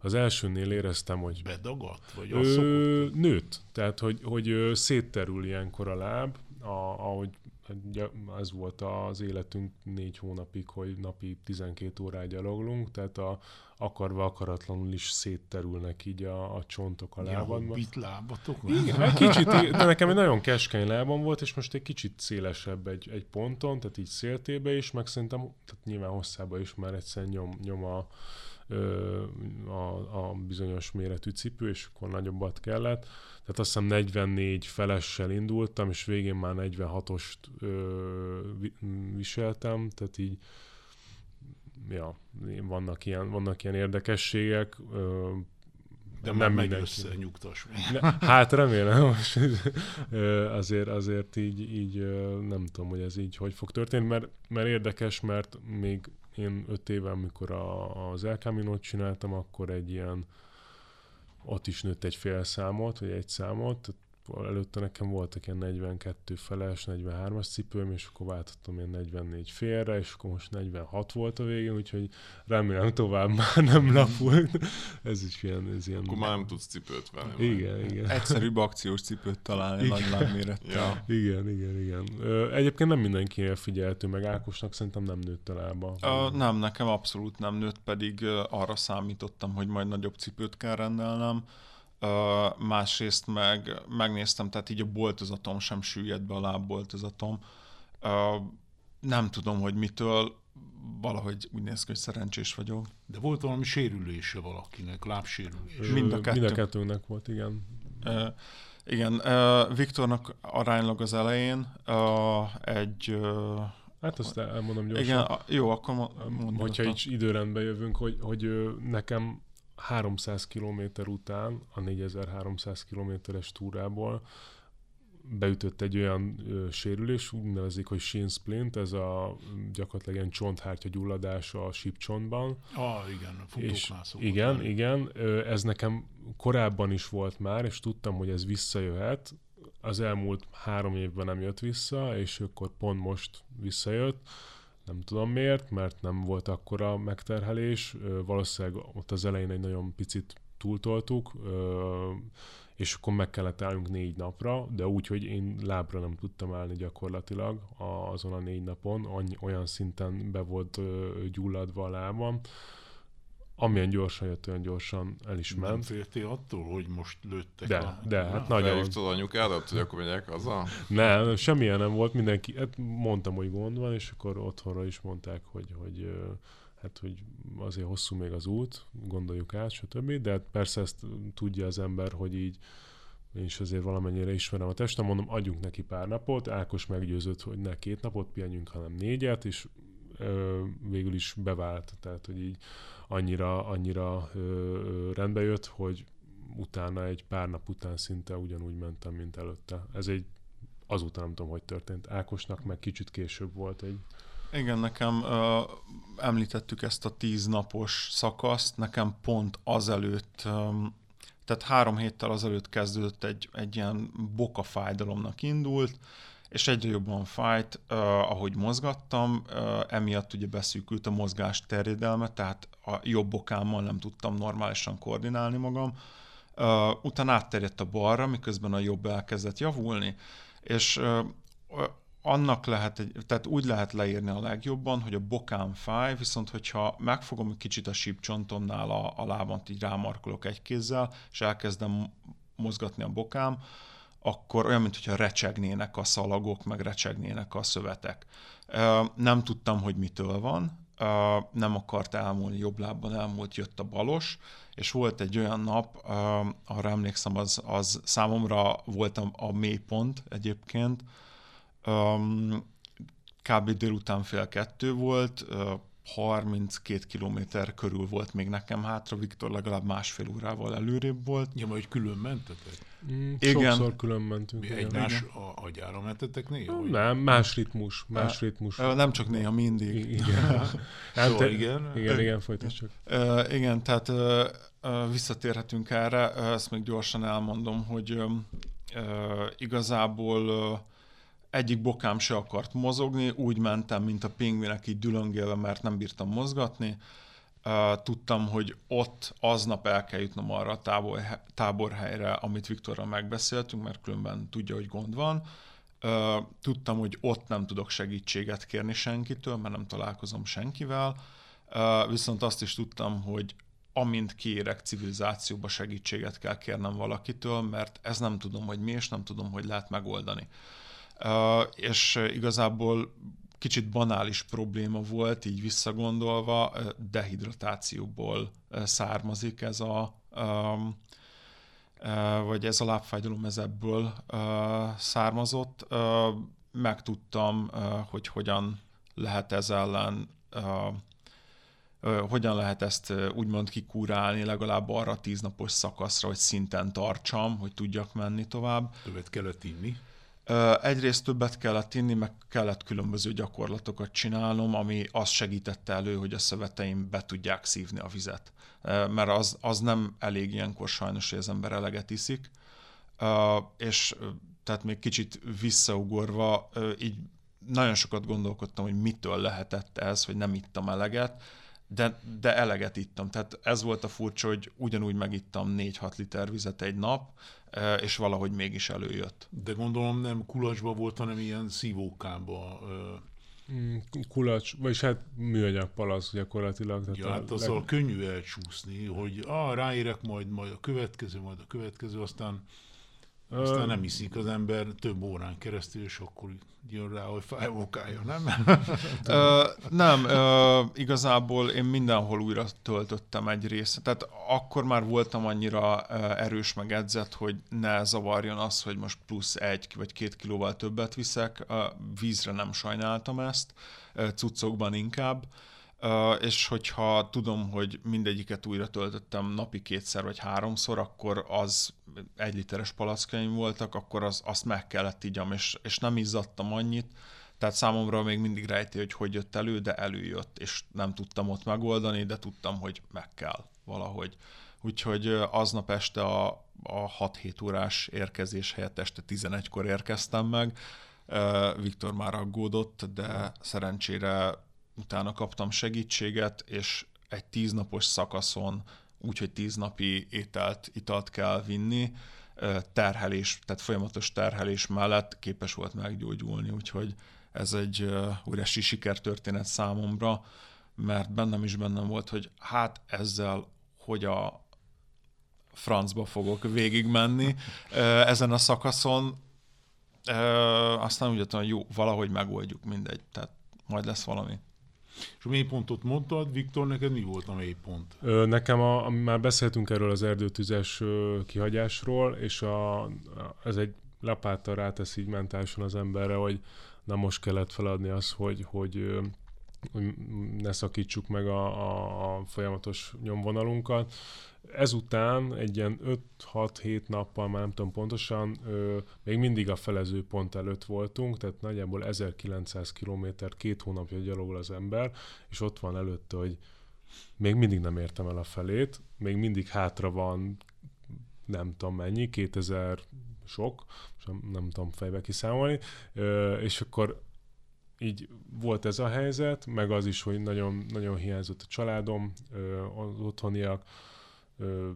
Az elsőnél éreztem, hogy Bedagadt? Vagy az szokott? Ö, nőtt, tehát hogy, hogy ö, szétterül ilyenkor a láb, a, ahogy ez volt az életünk négy hónapig, hogy napi 12 órát gyaloglunk, tehát a, akarva akaratlanul is szétterülnek így a, a csontok a lábadban. hobbit lábatok? Igen, egy kicsit, de nekem egy nagyon keskeny lábam volt, és most egy kicsit szélesebb egy, egy ponton, tehát így széltébe is, meg szerintem tehát nyilván hosszába is már egyszer nyom, nyom a, a, a bizonyos méretű cipő, és akkor nagyobbat kellett. Tehát azt hiszem 44 felessel indultam, és végén már 46-ost ö, vi- viseltem, tehát így ja, vannak ilyen, vannak ilyen érdekességek. De már megy össze, nyugtass meg. ne, hát remélem, most azért, azért így, így nem tudom, hogy ez így hogy fog történni, mert, mert érdekes, mert még én öt éve, amikor a, az El Camino-t csináltam, akkor egy ilyen, ott is nőtt egy fél számot, vagy egy számot, előtte nekem voltak ilyen 42 feles, 43-as cipőm, és akkor váltottam ilyen 44 félre, és akkor most 46 volt a végén, úgyhogy remélem tovább már nem lapult. ez is ilyen, ez ilyen... Akkor már nem tudsz cipőt venni. Igen, igen. Egyszerűbb akciós cipőt találni nagy lábmérettel. Ja. Igen, igen, igen. Ö, egyébként nem mindenki figyeltő, meg Ákosnak szerintem nem nőtt a lába. Ö, nem, nekem abszolút nem nőtt, pedig arra számítottam, hogy majd nagyobb cipőt kell rendelnem. Másrészt meg megnéztem, tehát így a boltozatom sem süllyedt be a lábboltozatom. Nem tudom, hogy mitől, valahogy úgy néz ki, hogy szerencsés vagyok. De volt valami sérülése valakinek, lábsérülés. Mind a kettő. Mind a kettőnek volt, igen. Uh, igen, uh, Viktornak aránylag az elején uh, egy... Uh, hát azt elmondom gyorsan. Igen, jó, akkor mondom. Hogyha így időrendben jövünk, hogy, hogy nekem 300 km után, a 4300 kilométeres túrából beütött egy olyan ö, sérülés, úgy nevezik, hogy shin splint, ez a gyakorlatilag ilyen csonthártya gyulladás a sípcsontban. Ah, igen, a Igen, már. igen, ö, ez nekem korábban is volt már, és tudtam, hogy ez visszajöhet. Az elmúlt három évben nem jött vissza, és akkor pont most visszajött. Nem tudom miért, mert nem volt akkora megterhelés. Valószínűleg ott az elején egy nagyon picit túltoltuk, és akkor meg kellett álljunk négy napra, de úgy, hogy én lábra nem tudtam állni gyakorlatilag azon a négy napon, olyan szinten be volt gyulladva a lábam, amilyen gyorsan jött, olyan gyorsan el is ment. Nem féltél attól, hogy most lőttek de, a... De, hát nagyon. Felhívtad anyukádat, hogy akkor megyek haza? Nem, semmilyen nem volt, mindenki, hát mondtam, hogy gond van, és akkor otthonra is mondták, hogy, hogy hát hogy azért hosszú még az út, gondoljuk át, stb. De hát persze ezt tudja az ember, hogy így én is azért valamennyire ismerem a testem, mondom, adjunk neki pár napot, Ákos meggyőzött, hogy ne két napot pihenjünk, hanem négyet, és végül is bevált, tehát hogy így annyira, annyira ö, ö, rendbe jött, hogy utána egy pár nap után szinte ugyanúgy mentem, mint előtte. Ez egy azután nem tudom, hogy történt. Ákosnak meg kicsit később volt egy igen, nekem uh, említettük ezt a tíz napos szakaszt, nekem pont azelőtt, um, tehát három héttel azelőtt kezdődött egy, egy ilyen boka fájdalomnak indult, és egyre jobban fájt, uh, ahogy mozgattam, uh, emiatt ugye beszűkült a mozgás terjedelme, tehát a jobb bokámmal nem tudtam normálisan koordinálni magam. Uh, utána átterjedt a balra, miközben a jobb elkezdett javulni, és uh, annak lehet, egy, tehát úgy lehet leírni a legjobban, hogy a bokám fáj, viszont hogyha megfogom egy kicsit a sípcsontomnál a, a lábant, így rámarkolok egy kézzel, és elkezdem mozgatni a bokám, akkor olyan, mintha recsegnének a szalagok, meg recsegnének a szövetek. Nem tudtam, hogy mitől van, nem akart elmúlni, jobb lábban elmúlt, jött a balos, és volt egy olyan nap, arra emlékszem, az, az számomra volt a, mélypont egyébként, kb. délután fél kettő volt, 32 kilométer körül volt még nekem hátra, Viktor legalább másfél órával előrébb volt. Ja, majd külön mentetek? Mm, igen. Sokszor külön mentünk. Mi egymás agyára mentetek néha? Vagy? Nem, más ritmus. Más ritmus. Nem csak néha, mindig. Igen. hát, szóval igen. Igen, igen, folytasd csak. Igen, tehát visszatérhetünk erre. Ezt még gyorsan elmondom, hogy igazából egyik bokám se akart mozogni, úgy mentem, mint a pingvinek így dülöngélve, mert nem bírtam mozgatni. Tudtam, hogy ott aznap el kell jutnom arra a tábor, táborhelyre, amit Viktorral megbeszéltünk, mert különben tudja, hogy gond van. Tudtam, hogy ott nem tudok segítséget kérni senkitől, mert nem találkozom senkivel. Viszont azt is tudtam, hogy amint kérek civilizációba segítséget kell kérnem valakitől, mert ez nem tudom, hogy mi, és nem tudom, hogy lehet megoldani és igazából kicsit banális probléma volt, így visszagondolva, dehidratációból származik ez a, vagy ez a lábfájdalom ez ebből származott. Megtudtam, hogy hogyan lehet ez ellen hogyan lehet ezt úgymond kikúrálni legalább arra tíz napos szakaszra, hogy szinten tartsam, hogy tudjak menni tovább. Többet kellett inni? Egyrészt többet kellett inni, meg kellett különböző gyakorlatokat csinálnom, ami azt segítette elő, hogy a szöveteim be tudják szívni a vizet. Mert az, az nem elég ilyenkor sajnos, hogy az ember eleget iszik. És tehát még kicsit visszaugorva, így nagyon sokat gondolkodtam, hogy mitől lehetett ez, hogy nem ittam eleget, de, de eleget ittam. Tehát ez volt a furcsa, hogy ugyanúgy megittam 4-6 liter vizet egy nap, és valahogy mégis előjött. De gondolom nem kulacsba volt, hanem ilyen szívókába Mm, kulacs, vagyis hát műanyag palasz gyakorlatilag. Tehát ja, hát azzal leg... könnyű elcsúszni, hogy ah, ráérek majd, majd a következő, majd a következő, aztán aztán nem iszik az ember több órán keresztül, és akkor jön rá, hogy fájvókája, nem? ö, nem, ö, igazából én mindenhol újra töltöttem egy részt. Tehát akkor már voltam annyira erős meg edzett, hogy ne zavarjon az, hogy most plusz egy vagy két kilóval többet viszek. Vízre nem sajnáltam ezt, cuccokban inkább. Uh, és hogyha tudom, hogy mindegyiket újra töltöttem napi kétszer vagy háromszor, akkor az egy literes palackaim voltak, akkor az, azt meg kellett igyam, és, és nem izzadtam annyit, tehát számomra még mindig rejti, hogy hogy jött elő, de előjött, és nem tudtam ott megoldani, de tudtam, hogy meg kell valahogy. Úgyhogy aznap este a, a 6-7 órás érkezés helyett este 11-kor érkeztem meg. Viktor már aggódott, de szerencsére utána kaptam segítséget, és egy tíznapos szakaszon, úgyhogy tíz napi ételt, italt kell vinni, terhelés, tehát folyamatos terhelés mellett képes volt meggyógyulni, úgyhogy ez egy óriási sikertörténet számomra, mert bennem is bennem volt, hogy hát ezzel, hogy a francba fogok végigmenni ezen a szakaszon, aztán úgy jöttem, hogy jó, valahogy megoldjuk, mindegy, tehát majd lesz valami. És a mélypontot mondtad, Viktor, neked mi volt a mélypont? Nekem, a, már beszéltünk erről az erdőtüzes kihagyásról, és a, ez egy lapáttal rátesz így mentálisan az emberre, hogy na most kellett feladni az, hogy, hogy, hogy ne szakítsuk meg a, a, a folyamatos nyomvonalunkat, ezután egy ilyen 5-6-7 nappal, már nem tudom pontosan, ö, még mindig a felező pont előtt voltunk, tehát nagyjából 1900 km, két hónapja gyalogol az ember, és ott van előtte, hogy még mindig nem értem el a felét, még mindig hátra van nem tudom mennyi, 2000 sok, nem tudom fejbe kiszámolni, ö, és akkor így volt ez a helyzet, meg az is, hogy nagyon, nagyon hiányzott a családom, az otthoniak,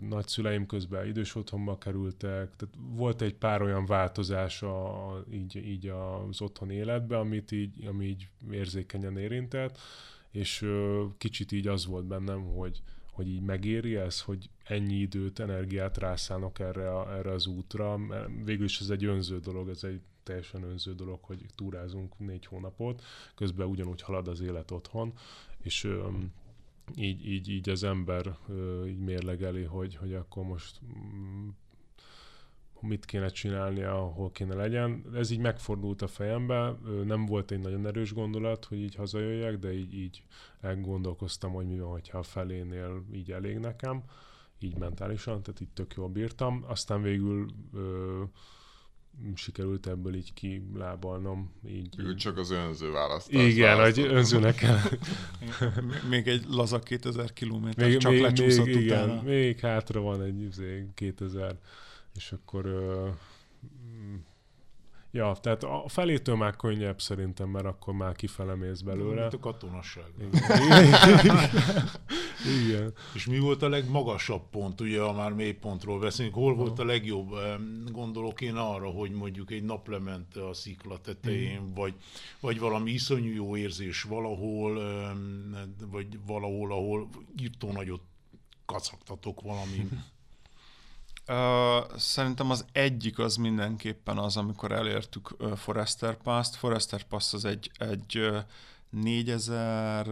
nagyszüleim közben idős otthonba kerültek, tehát volt egy pár olyan változás a, így, így az otthon életbe, amit így, ami így érzékenyen érintett, és ö, kicsit így az volt bennem, hogy, hogy így megéri ez, hogy ennyi időt, energiát rászállnak erre, a, erre az útra. Végül is ez egy önző dolog, ez egy teljesen önző dolog, hogy túrázunk négy hónapot, közben ugyanúgy halad az élet otthon, és ö, így, így, így az ember így mérlegeli, hogy, hogy akkor most mm, mit kéne csinálni, ahol kéne legyen. Ez így megfordult a fejembe, nem volt egy nagyon erős gondolat, hogy így hazajöjjek, de így, így elgondolkoztam, hogy mi van, hogyha a felénél így elég nekem, így mentálisan, tehát így tök jól bírtam. Aztán végül ö, sikerült ebből így kilábalnom. Így, így. Csak az önző választás. Igen, hogy önzőnek kell. még egy laza 2000 kilométer, még, csak még, lecsúszott még, utána. Igen, még hátra van egy 2000, izé, és akkor uh, Ja, tehát a felétől már könnyebb szerintem, mert akkor már kifele mész belőle. Mint a katonasság. Igen. Igen. És mi volt a legmagasabb pont, ugye, ha már mélypontról beszélünk, hol volt a legjobb? Gondolok én arra, hogy mondjuk egy naplement a szikla tetején, mm. vagy, vagy valami iszonyú jó érzés valahol, vagy valahol, ahol írtó nagyot kacagtatok valami szerintem az egyik az mindenképpen az, amikor elértük Forester Pass-t. Forester Pass az egy, egy uh, 4000,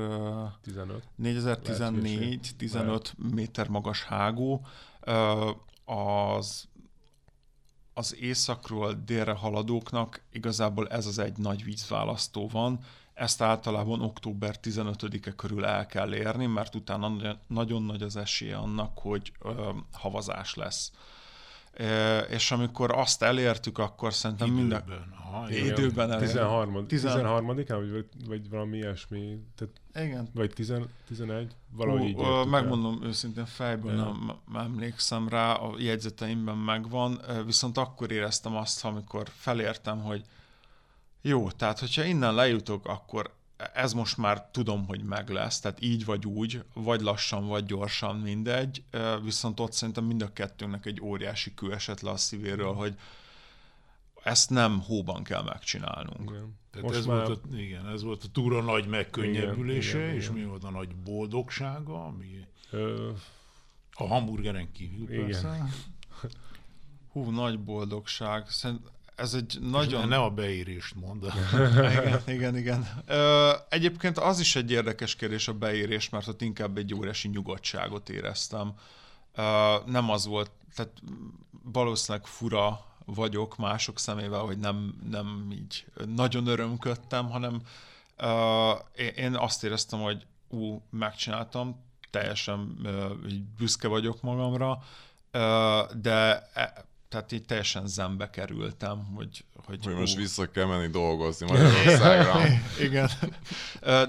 15. 4014 15 méter magas hágó. Az az északról délre haladóknak igazából ez az egy nagy vízválasztó van. Ezt általában október 15-e körül el kell érni, mert utána nagyon nagy az esélye annak, hogy ö, havazás lesz. E, és amikor azt elértük, akkor szerintem időben. minden... Aha, időben elértük. 13. 13 vagy, vagy valami ilyesmi. Tehát, igen. Vagy 10, 11, valahogy Hú, így Megmondom el. őszintén, fejből nem, nem emlékszem rá, a jegyzeteimben megvan, viszont akkor éreztem azt, amikor felértem, hogy jó, tehát hogyha innen lejutok, akkor ez most már tudom, hogy meg lesz, tehát így vagy úgy, vagy lassan, vagy gyorsan, mindegy, viszont ott szerintem mind a kettőnek egy óriási kő esett le a szívéről, hogy ezt nem hóban kell megcsinálnunk. Igen. Tehát Most ez, már- volt a, igen, ez volt a túra nagy megkönnyebbülése, Igen, igen, és igen. mi volt a nagy boldogsága, ami Ö, a hamburgeren kívül Igen. persze. Hú, nagy boldogság. Szerint ez egy Nagyon... Ne a beérést mondd. igen, igen, igen. Ö, egyébként az is egy érdekes kérdés a beérés, mert ott inkább egy óriási nyugodtságot éreztem. Ö, nem az volt, tehát valószínűleg fura vagyok mások szemével, hogy nem, nem így nagyon örömködtem, hanem ö, én- én azt éreztem, hogy ú, megcsináltam, teljesen ö, így büszke vagyok magamra, ö, de e, tehát így teljesen zembe kerültem, hogy, hogy, Hogy most ú, vissza kell menni dolgozni Magyarországra. igen.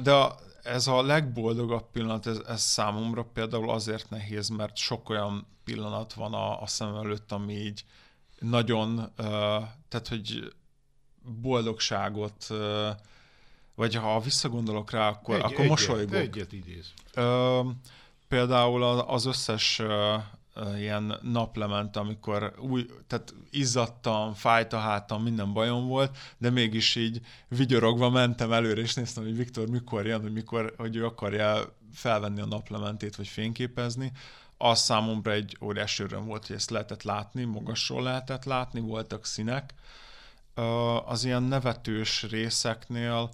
De a, ez a legboldogabb pillanat, ez, ez számomra például azért nehéz, mert sok olyan pillanat van a, a szemem előtt, ami így nagyon, tehát hogy boldogságot, vagy ha visszagondolok rá, akkor, Egy, akkor egyet, mosolygok. Egyet idéz. Például az összes ilyen naplement, amikor új, tehát izzadtam, fájt a hátam, minden bajom volt, de mégis így vigyorogva mentem előre, és néztem, hogy Viktor mikor jön, hogy, mikor, hogy ő akarja felvenni a naplementét, vagy fényképezni. Az számomra egy óriási öröm volt, hogy ezt lehetett látni, magasról lehetett látni, voltak színek. Az ilyen nevetős részeknél,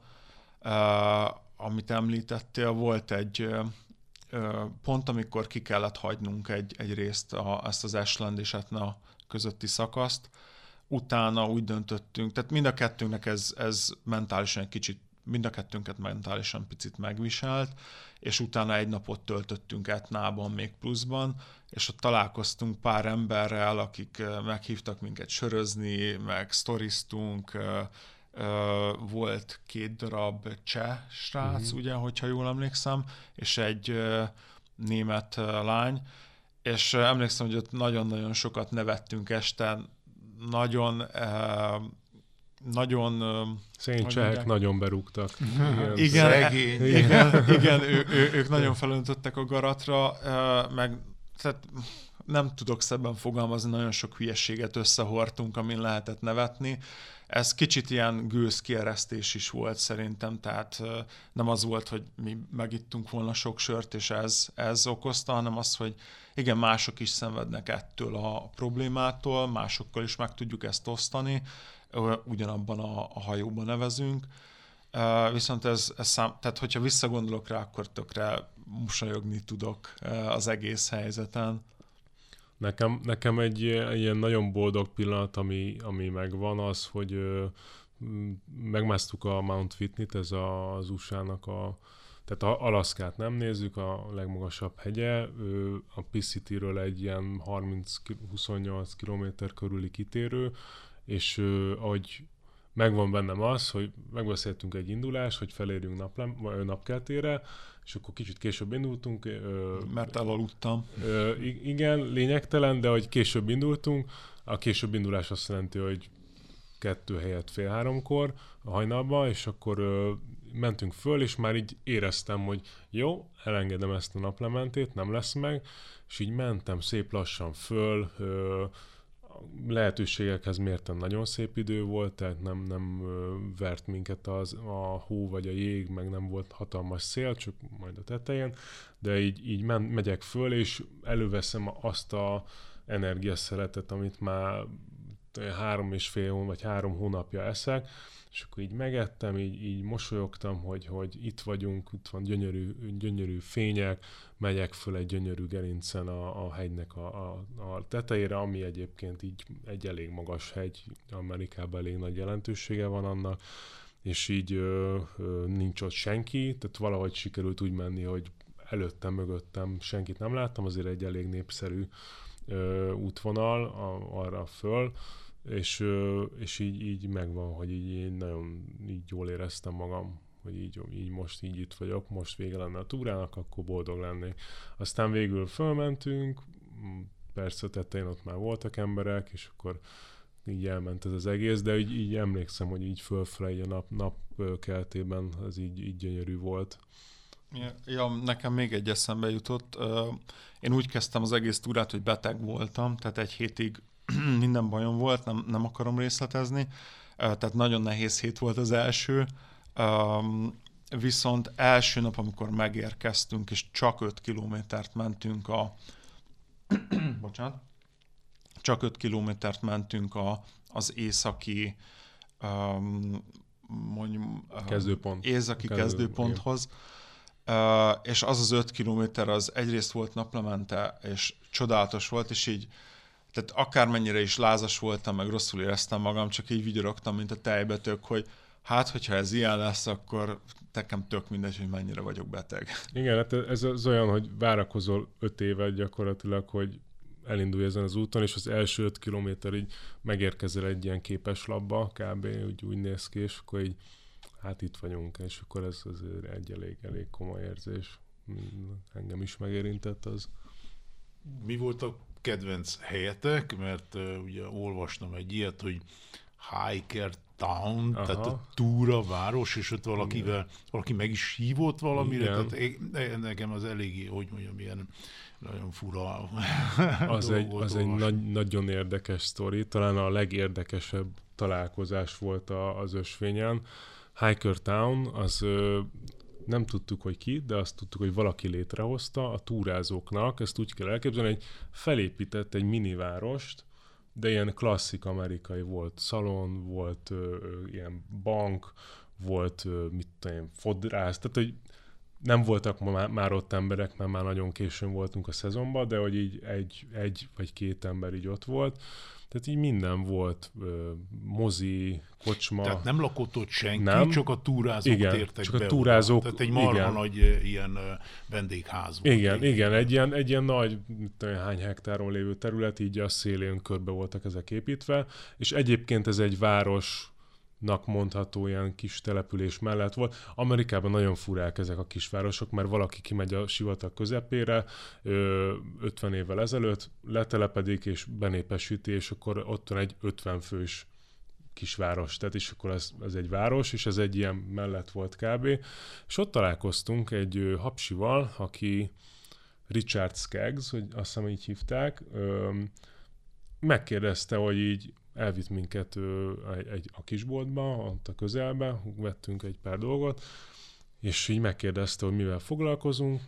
amit említettél, volt egy pont, amikor ki kellett hagynunk egy, egy részt, a, ezt az Ashland és Etna közötti szakaszt, utána úgy döntöttünk, tehát mind a kettőnknek ez, ez mentálisan egy kicsit, mind a kettőnket mentálisan picit megviselt, és utána egy napot töltöttünk Etnában még pluszban, és ott találkoztunk pár emberrel, akik meghívtak minket sörözni, meg sztoriztunk, volt két darab cseh srác, uh-huh. ugye, hogyha jól emlékszem, és egy német lány, és emlékszem, hogy ott nagyon-nagyon sokat nevettünk este, nagyon nagyon Szegény csehek nagyon berúgtak. igen, Szegény. e- igen, igen ő, ő, ők nagyon felöntöttek a garatra, meg tehát nem tudok szebben fogalmazni, nagyon sok hülyességet összehortunk, amin lehetett nevetni. Ez kicsit ilyen gőzkieresztés is volt szerintem, tehát nem az volt, hogy mi megittunk volna sok sört, és ez, ez okozta, hanem az, hogy igen, mások is szenvednek ettől a problémától, másokkal is meg tudjuk ezt osztani, ugyanabban a, a hajóban nevezünk, viszont ez, ez szám, tehát hogyha visszagondolok rá, akkor tökre mosolyogni tudok az egész helyzeten. Nekem, nekem egy ilyen nagyon boldog pillanat, ami, ami megvan, az, hogy megmásztuk a Mount Whitney-t, ez a, az USA-nak a, tehát a Alaszkát nem nézzük, a legmagasabb hegye, a Piss-City-ről egy ilyen 30-28 km körüli kitérő, és ahogy megvan bennem az, hogy megbeszéltünk egy indulást, hogy felérjünk naplem, vagy napkeltére, és akkor kicsit később indultunk. Ö, Mert elaludtam. Ö, igen, lényegtelen, de hogy később indultunk, a később indulás azt jelenti, hogy kettő helyett fél háromkor a hajnalban, és akkor ö, mentünk föl, és már így éreztem, hogy jó, elengedem ezt a naplementét, nem lesz meg, és így mentem szép lassan föl, ö, lehetőségekhez mértem nagyon szép idő volt, tehát nem, nem vert minket az, a hó vagy a jég, meg nem volt hatalmas szél, csak majd a tetején, de így, így men, megyek föl, és előveszem azt a energiaszeletet, amit már három és fél vagy három hónapja eszek, és akkor így megettem, így, így mosolyogtam, hogy, hogy itt vagyunk, itt van gyönyörű, gyönyörű fények, megyek föl egy gyönyörű gerincen a, a hegynek a, a, a tetejére, ami egyébként így egy elég magas hegy, Amerikában elég nagy jelentősége van annak, és így ö, ö, nincs ott senki, tehát valahogy sikerült úgy menni, hogy előttem, mögöttem senkit nem láttam, azért egy elég népszerű ö, útvonal a, arra föl, és, és így, így megvan, hogy így, így nagyon így jól éreztem magam, hogy így, így most így itt vagyok, most vége lenne a túrának, akkor boldog lennék. Aztán végül fölmentünk, persze tetején ott már voltak emberek, és akkor így elment ez az egész, de így, így emlékszem, hogy így fölfele így a nap, nap keltében az így, így gyönyörű volt. Ja, ja, nekem még egy eszembe jutott. Én úgy kezdtem az egész túrát, hogy beteg voltam, tehát egy hétig minden bajom volt, nem, nem akarom részletezni, tehát nagyon nehéz hét volt az első, viszont első nap, amikor megérkeztünk, és csak 5 kilométert mentünk a... Bocsánat. Csak 5 kilométert mentünk a, az északi um, mondjuk, kezdőpont. északi Kezdő, kezdőponthoz. Uh, és az az 5 kilométer az egyrészt volt naplemente, és csodálatos volt, és így tehát akármennyire is lázas voltam, meg rosszul éreztem magam, csak így vigyorogtam, mint a tejbetök, hogy hát, hogyha ez ilyen lesz, akkor nekem tök mindegy, hogy mennyire vagyok beteg. Igen, hát ez az olyan, hogy várakozol öt évet gyakorlatilag, hogy elindulj ezen az úton, és az első öt kilométer így megérkezel egy ilyen képeslapba, kb. úgy, úgy néz ki, és akkor így hát itt vagyunk, és akkor ez azért egy elég, elég komoly érzés. Engem is megérintett az. Mi volt a kedvenc helyetek? Mert uh, ugye olvastam egy ilyet, hogy Hiker Town, Aha. tehát a túra város, és ott valakivel, Igen. valaki meg is hívott valamire, Igen. tehát nekem az eléggé, hogy mondjam, ilyen nagyon fura Az egy, az egy nagy, nagyon érdekes sztori, talán a legérdekesebb találkozás volt a, az ösvényen. Hiker Town, az nem tudtuk, hogy ki, de azt tudtuk, hogy valaki létrehozta a túrázóknak, ezt úgy kell elképzelni, hogy felépített egy minivárost, de ilyen klasszik amerikai volt szalon, volt ö, ö, ilyen bank, volt, ö, mit tudom fodrász, tehát hogy nem voltak ma, már ott emberek, mert már nagyon későn voltunk a szezonban, de hogy így egy, egy vagy két ember így ott volt. Tehát így minden volt, mozi, kocsma. Tehát nem lakott ott senki, nem. csak a túrázók igen, tértek csak be a túrázók, Tehát egy marha igen. nagy ilyen vendégház volt. Igen, igen, igen egy, ilyen, egy ilyen nagy, tudom, hány hektáron lévő terület, így a szélén körbe voltak ezek építve, és egyébként ez egy város nak mondható ilyen kis település mellett volt. Amerikában nagyon furák ezek a kisvárosok, mert valaki kimegy a sivatag közepére 50 évvel ezelőtt, letelepedik és benépesíti, és akkor ott van egy 50 fős kisváros, tehát és akkor ez, ez egy város, és ez egy ilyen mellett volt kb. És ott találkoztunk egy hapsival, aki Richard Skaggs, hogy azt hiszem így hívták, megkérdezte, hogy így elvitt minket egy, egy, a kisboltba, ott a közelbe, vettünk egy pár dolgot, és így megkérdezte, hogy mivel foglalkozunk,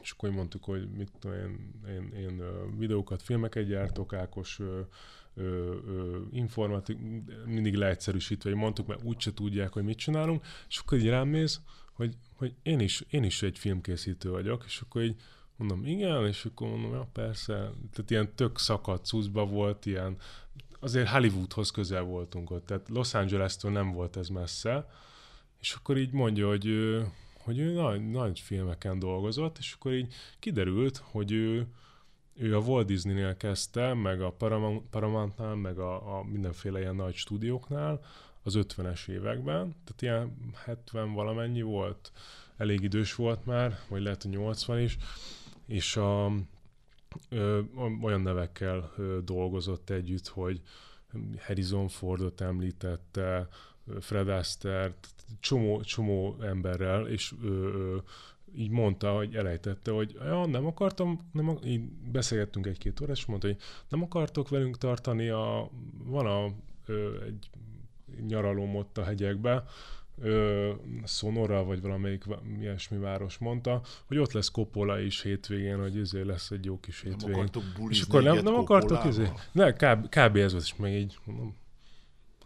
és akkor mondtuk, hogy mit tudom, én, én, én videókat, filmeket gyártok, Ákos informatik, mindig leegyszerűsítve, hogy mondtuk, mert úgyse tudják, hogy mit csinálunk, és akkor így rám néz, hogy, hogy én, is, én is egy filmkészítő vagyok, és akkor így mondom, igen, és akkor mondom, ja, persze, tehát ilyen tök szakadt cuszba volt, ilyen azért Hollywoodhoz közel voltunk ott, tehát Los Angeles-től nem volt ez messze, és akkor így mondja, hogy hogy ő nagy, nagy filmeken dolgozott, és akkor így kiderült, hogy ő, ő a Walt Disney-nél kezdte, meg a Paramount-nál, meg a, a mindenféle ilyen nagy stúdióknál az 50-es években, tehát ilyen 70 valamennyi volt, elég idős volt már, vagy lehet, hogy 80 is, és a, ö, olyan nevekkel ö, dolgozott együtt, hogy Harrison Fordot említette, Fred Astaire, csomó, csomó emberrel, és ö, ö, így mondta, hogy elejtette, hogy ja, nem akartam, nem, így beszélgettünk egy-két órát, és mondta, hogy nem akartok velünk tartani, a, van a, ö, egy nyaralom ott a hegyekbe, ö, Sonora, vagy valamelyik ilyesmi város mondta, hogy ott lesz Coppola is hétvégén, hogy ezért lesz egy jó kis hétvégén. Nem akartok és akkor nem, nem akartok izé? Ne, kb, kb. ez volt, és meg így mondom,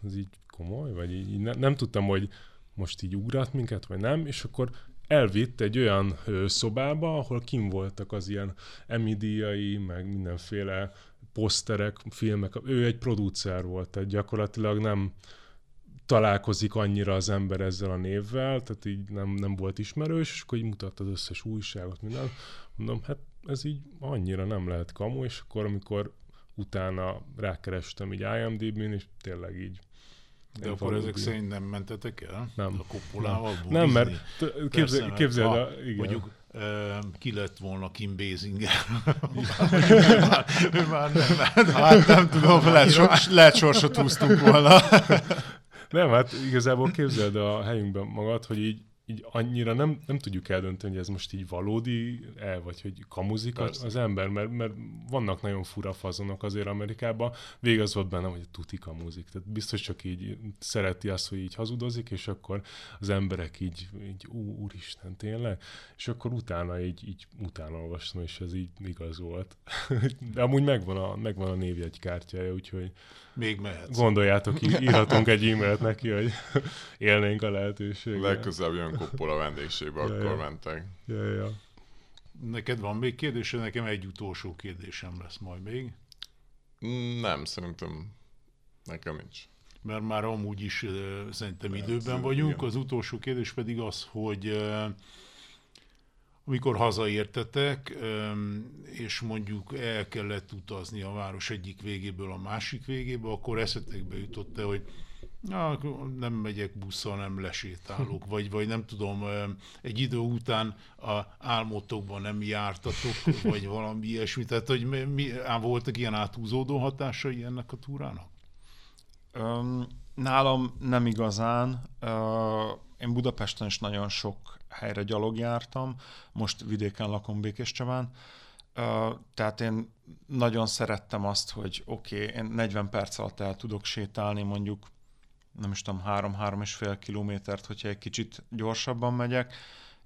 ez így komoly, vagy így, így ne, nem tudtam, hogy most így ugrat minket, vagy nem, és akkor elvitt egy olyan ö, szobába, ahol kim voltak az ilyen emidiai, meg mindenféle poszterek, filmek. Ő egy producer volt, tehát gyakorlatilag nem, találkozik annyira az ember ezzel a névvel, tehát így nem, nem volt ismerős, és akkor így mutatta az összes újságot, minden. Mondom, hát ez így annyira nem lehet kamu, és akkor amikor utána rákerestem így IMDb-n, és tényleg így de akkor ezek szerint nem mentetek el? Nem. A kopolával Nem, nem mert képzel, képzeld, ha, igen. Mondjuk ki lett volna Kim Basinger. ő már nem Hát nem tudom, lehet, sors, lehet sorsot húztunk volna. Nem, hát igazából képzeld a helyünkben magad, hogy így így annyira nem, nem tudjuk eldönteni, hogy ez most így valódi el, vagy hogy kamuzik az, az ember, mert, mert vannak nagyon fura fazonok azért Amerikában. Végig az volt benne, hogy tuti kamuzik. Tehát biztos csak így szereti azt, hogy így hazudozik, és akkor az emberek így, így ú, úristen, tényleg? És akkor utána így, így utána olvastam, és ez így igaz volt. De amúgy megvan a, megvan a névjegykártyája, úgyhogy még mehetsz. Gondoljátok, írhatunk egy e-mailt neki, hogy élnénk a lehetőséggel. Legközelebb jön a vendégségbe, ja, akkor ja. mentek. Ja, ja. Neked van még kérdés, nekem egy utolsó kérdésem lesz majd még. Nem, szerintem nekem nincs. Mert már amúgy is uh, szerintem időben vagyunk. Igen. Az utolsó kérdés pedig az, hogy uh, amikor hazaértetek, és mondjuk el kellett utazni a város egyik végéből a másik végébe, akkor eszetekbe jutott -e, hogy na, nem megyek busszal, nem lesétálok, vagy, vagy nem tudom, egy idő után a álmotokban nem jártatok, vagy valami ilyesmi. Tehát, hogy mi, mi, voltak ilyen áthúzódó hatásai ennek a túrának? Um, nálam nem igazán. Uh, én Budapesten is nagyon sok helyre gyalog jártam, most vidéken lakom Békés Csabán, uh, tehát én nagyon szerettem azt, hogy oké, okay, én 40 perc alatt el tudok sétálni mondjuk, nem is tudom, 3-3 és fél kilométert, hogyha egy kicsit gyorsabban megyek,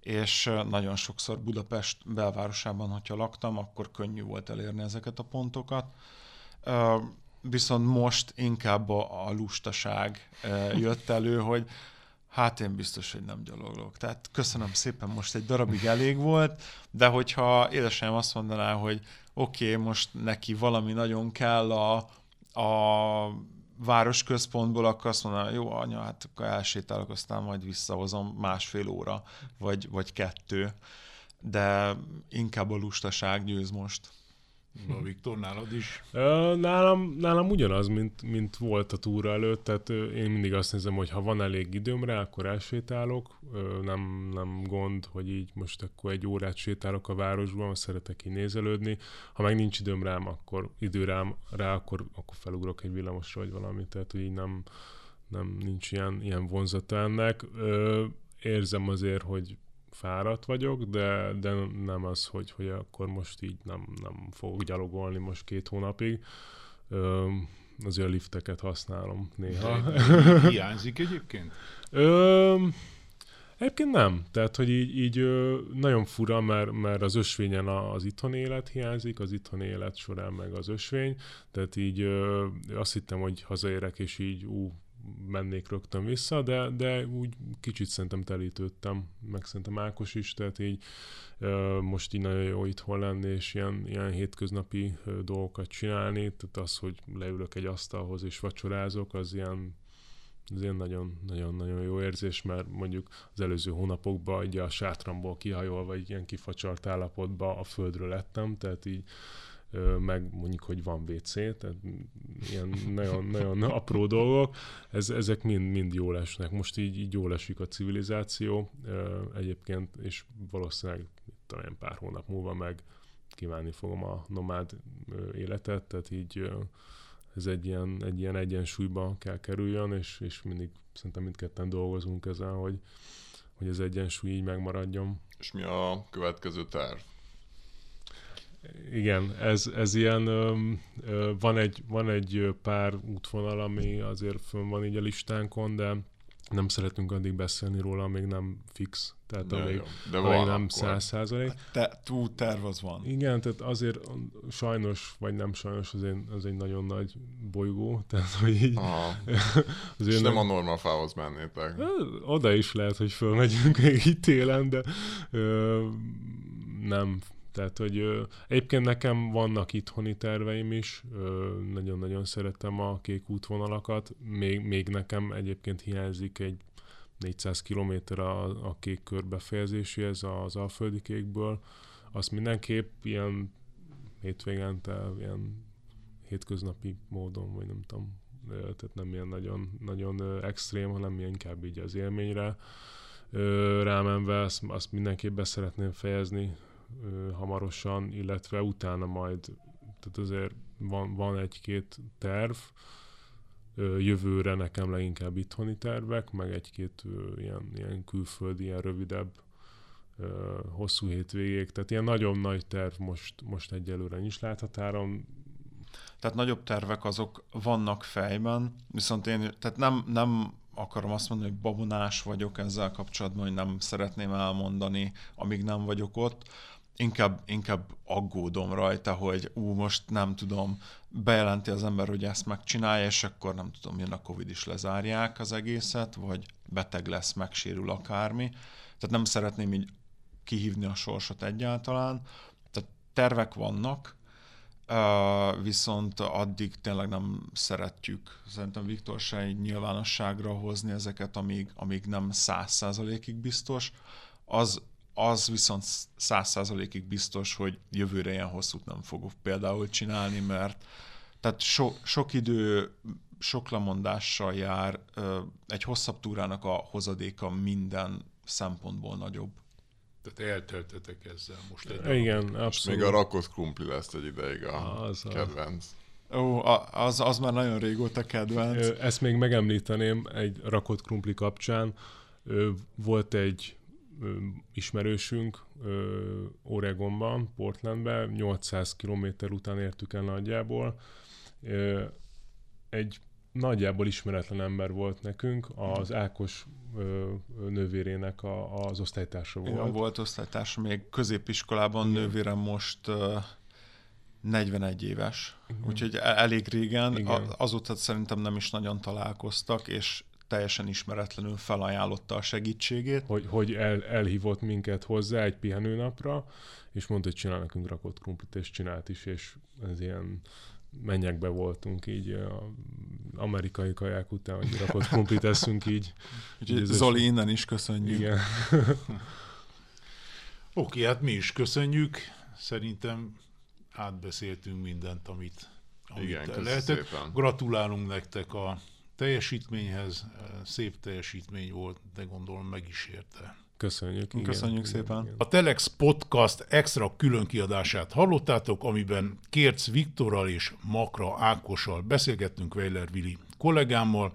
és nagyon sokszor Budapest belvárosában, hogyha laktam, akkor könnyű volt elérni ezeket a pontokat. Viszont most inkább a lustaság jött elő, hogy Hát én biztos, hogy nem gyaloglok. Tehát köszönöm szépen, most egy darabig elég volt, de hogyha édesanyám azt mondaná, hogy oké, okay, most neki valami nagyon kell a, a városközpontból, akkor azt mondaná, jó anya, hát akkor elsétálok, aztán majd visszahozom másfél óra, vagy, vagy kettő. De inkább a lustaság győz most. A Viktor, nálad is? Nálam, nálam ugyanaz, mint, mint volt a túra előtt, tehát én mindig azt nézem, hogy ha van elég időm rá, akkor elsétálok, nem, nem gond, hogy így most akkor egy órát sétálok a városban, szeretek így nézelődni, ha meg nincs időm rám, akkor idő rám, rá, akkor, akkor felugrok egy villamosra, vagy valamit, tehát hogy így nem, nem nincs ilyen, ilyen vonzata ennek. Érzem azért, hogy fáradt vagyok, de, de nem az, hogy, hogy akkor most így nem, nem fogok gyalogolni most két hónapig. Ö, azért a lifteket használom néha. Hiányzik egyébként? Ö, Egyébként nem. Tehát, hogy így, így nagyon fura, mert, mert az ösvényen az itthon élet hiányzik, az itthon élet során meg az ösvény. Tehát így azt hittem, hogy hazaérek, és így ú, mennék rögtön vissza, de, de úgy kicsit szerintem telítődtem, meg szerintem Ákos is, tehát így most így nagyon jó itthon lenni, és ilyen, ilyen hétköznapi dolgokat csinálni, tehát az, hogy leülök egy asztalhoz és vacsorázok, az ilyen ez ilyen nagyon-nagyon jó érzés, mert mondjuk az előző hónapokban ugye a sátramból kihajolva, egy ilyen kifacsart állapotban a földről lettem, tehát így meg mondjuk, hogy van WC, tehát ilyen nagyon, nagyon apró dolgok, ez, ezek mind, mind jól esnek. Most így, így jól esik a civilizáció egyébként, és valószínűleg talán pár hónap múlva meg kívánni fogom a nomád életet, tehát így ez egy ilyen, egy ilyen egyensúlyba kell kerüljön, és, és mindig szerintem mindketten dolgozunk ezen, hogy, hogy ez egyensúly így megmaradjon. És mi a következő terv? Igen, ez, ez ilyen, ö, ö, van, egy, van egy pár útvonal, ami azért fönn van így a listánkon, de nem szeretünk addig beszélni róla, még nem fix, tehát de amíg, de amíg nem száz százalék. Te, túl terv az van. Igen, tehát azért sajnos, vagy nem sajnos, az egy, az egy nagyon nagy bolygó, tehát hogy így... azért És nem, nem a normafához mennétek. Oda is lehet, hogy fölmegyünk még itt télen, de ö, nem tehát, hogy ö, egyébként nekem vannak itthoni terveim is, nagyon-nagyon szeretem a kék útvonalakat, még, még nekem egyébként hiányzik egy 400 km a, a kék kör befejezéséhez az alföldi kékből, azt mindenképp ilyen hétvégente, ilyen hétköznapi módon, vagy nem tudom, tehát nem ilyen nagyon, nagyon extrém, hanem ilyen inkább így az élményre rámenve, azt, azt mindenképp be szeretném fejezni, hamarosan, illetve utána majd, tehát azért van, van egy-két terv, jövőre nekem leginkább itthoni tervek, meg egy-két ilyen, ilyen külföldi, ilyen rövidebb hosszú hétvégék, tehát ilyen nagyon nagy terv most, most egyelőre nincs láthatáron. Tehát nagyobb tervek azok vannak fejben, viszont én tehát nem, nem akarom azt mondani, hogy babonás vagyok ezzel kapcsolatban, hogy nem szeretném elmondani, amíg nem vagyok ott. Inkább, inkább aggódom rajta, hogy ú, most nem tudom, bejelenti az ember, hogy ezt megcsinálja, és akkor nem tudom, jön a Covid is lezárják az egészet, vagy beteg lesz, megsérül akármi. Tehát nem szeretném így kihívni a sorsot egyáltalán. Tehát tervek vannak, viszont addig tényleg nem szeretjük szerintem Viktor se egy nyilvánosságra hozni ezeket, amíg, amíg nem száz százalékig biztos. Az, az viszont száz százalékig biztos, hogy jövőre ilyen hosszút nem fogok például csinálni, mert tehát so, sok idő, sok lemondással jár, egy hosszabb túrának a hozadéka minden szempontból nagyobb. Tehát elteltetek ezzel most egy Igen, abszolút. És még a rakott krumpli lesz egy ideig a az kedvenc. Ó, az, az már nagyon régóta kedvenc. Ezt még megemlíteném egy rakott krumpli kapcsán. Volt egy ismerősünk Oregonban, Portlandben, 800 km után értük el nagyjából. Egy nagyjából ismeretlen ember volt nekünk, az Ákos nővérének a, az osztálytársa volt. Igen, volt osztálytársa, még középiskolában Igen. nővérem most 41 éves, Igen. úgyhogy e- elég régen, Igen. azóta szerintem nem is nagyon találkoztak, és teljesen ismeretlenül felajánlotta a segítségét. Hogy, hogy el, elhívott minket hozzá egy pihenőnapra, és mondta, hogy csinál nekünk rakott krumplit, és csinált is, és ez ilyen mennyekbe voltunk így a amerikai kaják után, hogy rakott krumplit eszünk így. Úgyhogy Zoli, innen is köszönjük. Igen. Oké, hát mi is köszönjük. Szerintem átbeszéltünk mindent, amit, amit Igen, lehetett. Szépen. Gratulálunk nektek a teljesítményhez. Szép teljesítmény volt, de gondolom meg is érte. Köszönjük. Igen, Köszönjük igen, szépen. Igen. A Telex Podcast extra külön kiadását hallottátok, amiben Kérc Viktorral és Makra Ákossal beszélgettünk Weiler Vili kollégámmal,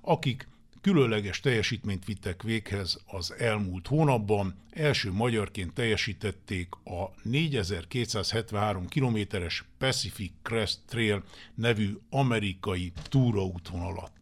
akik különleges teljesítményt vittek véghez az elmúlt hónapban. Első magyarként teljesítették a 4273 kilométeres Pacific Crest Trail nevű amerikai túraútvonalat.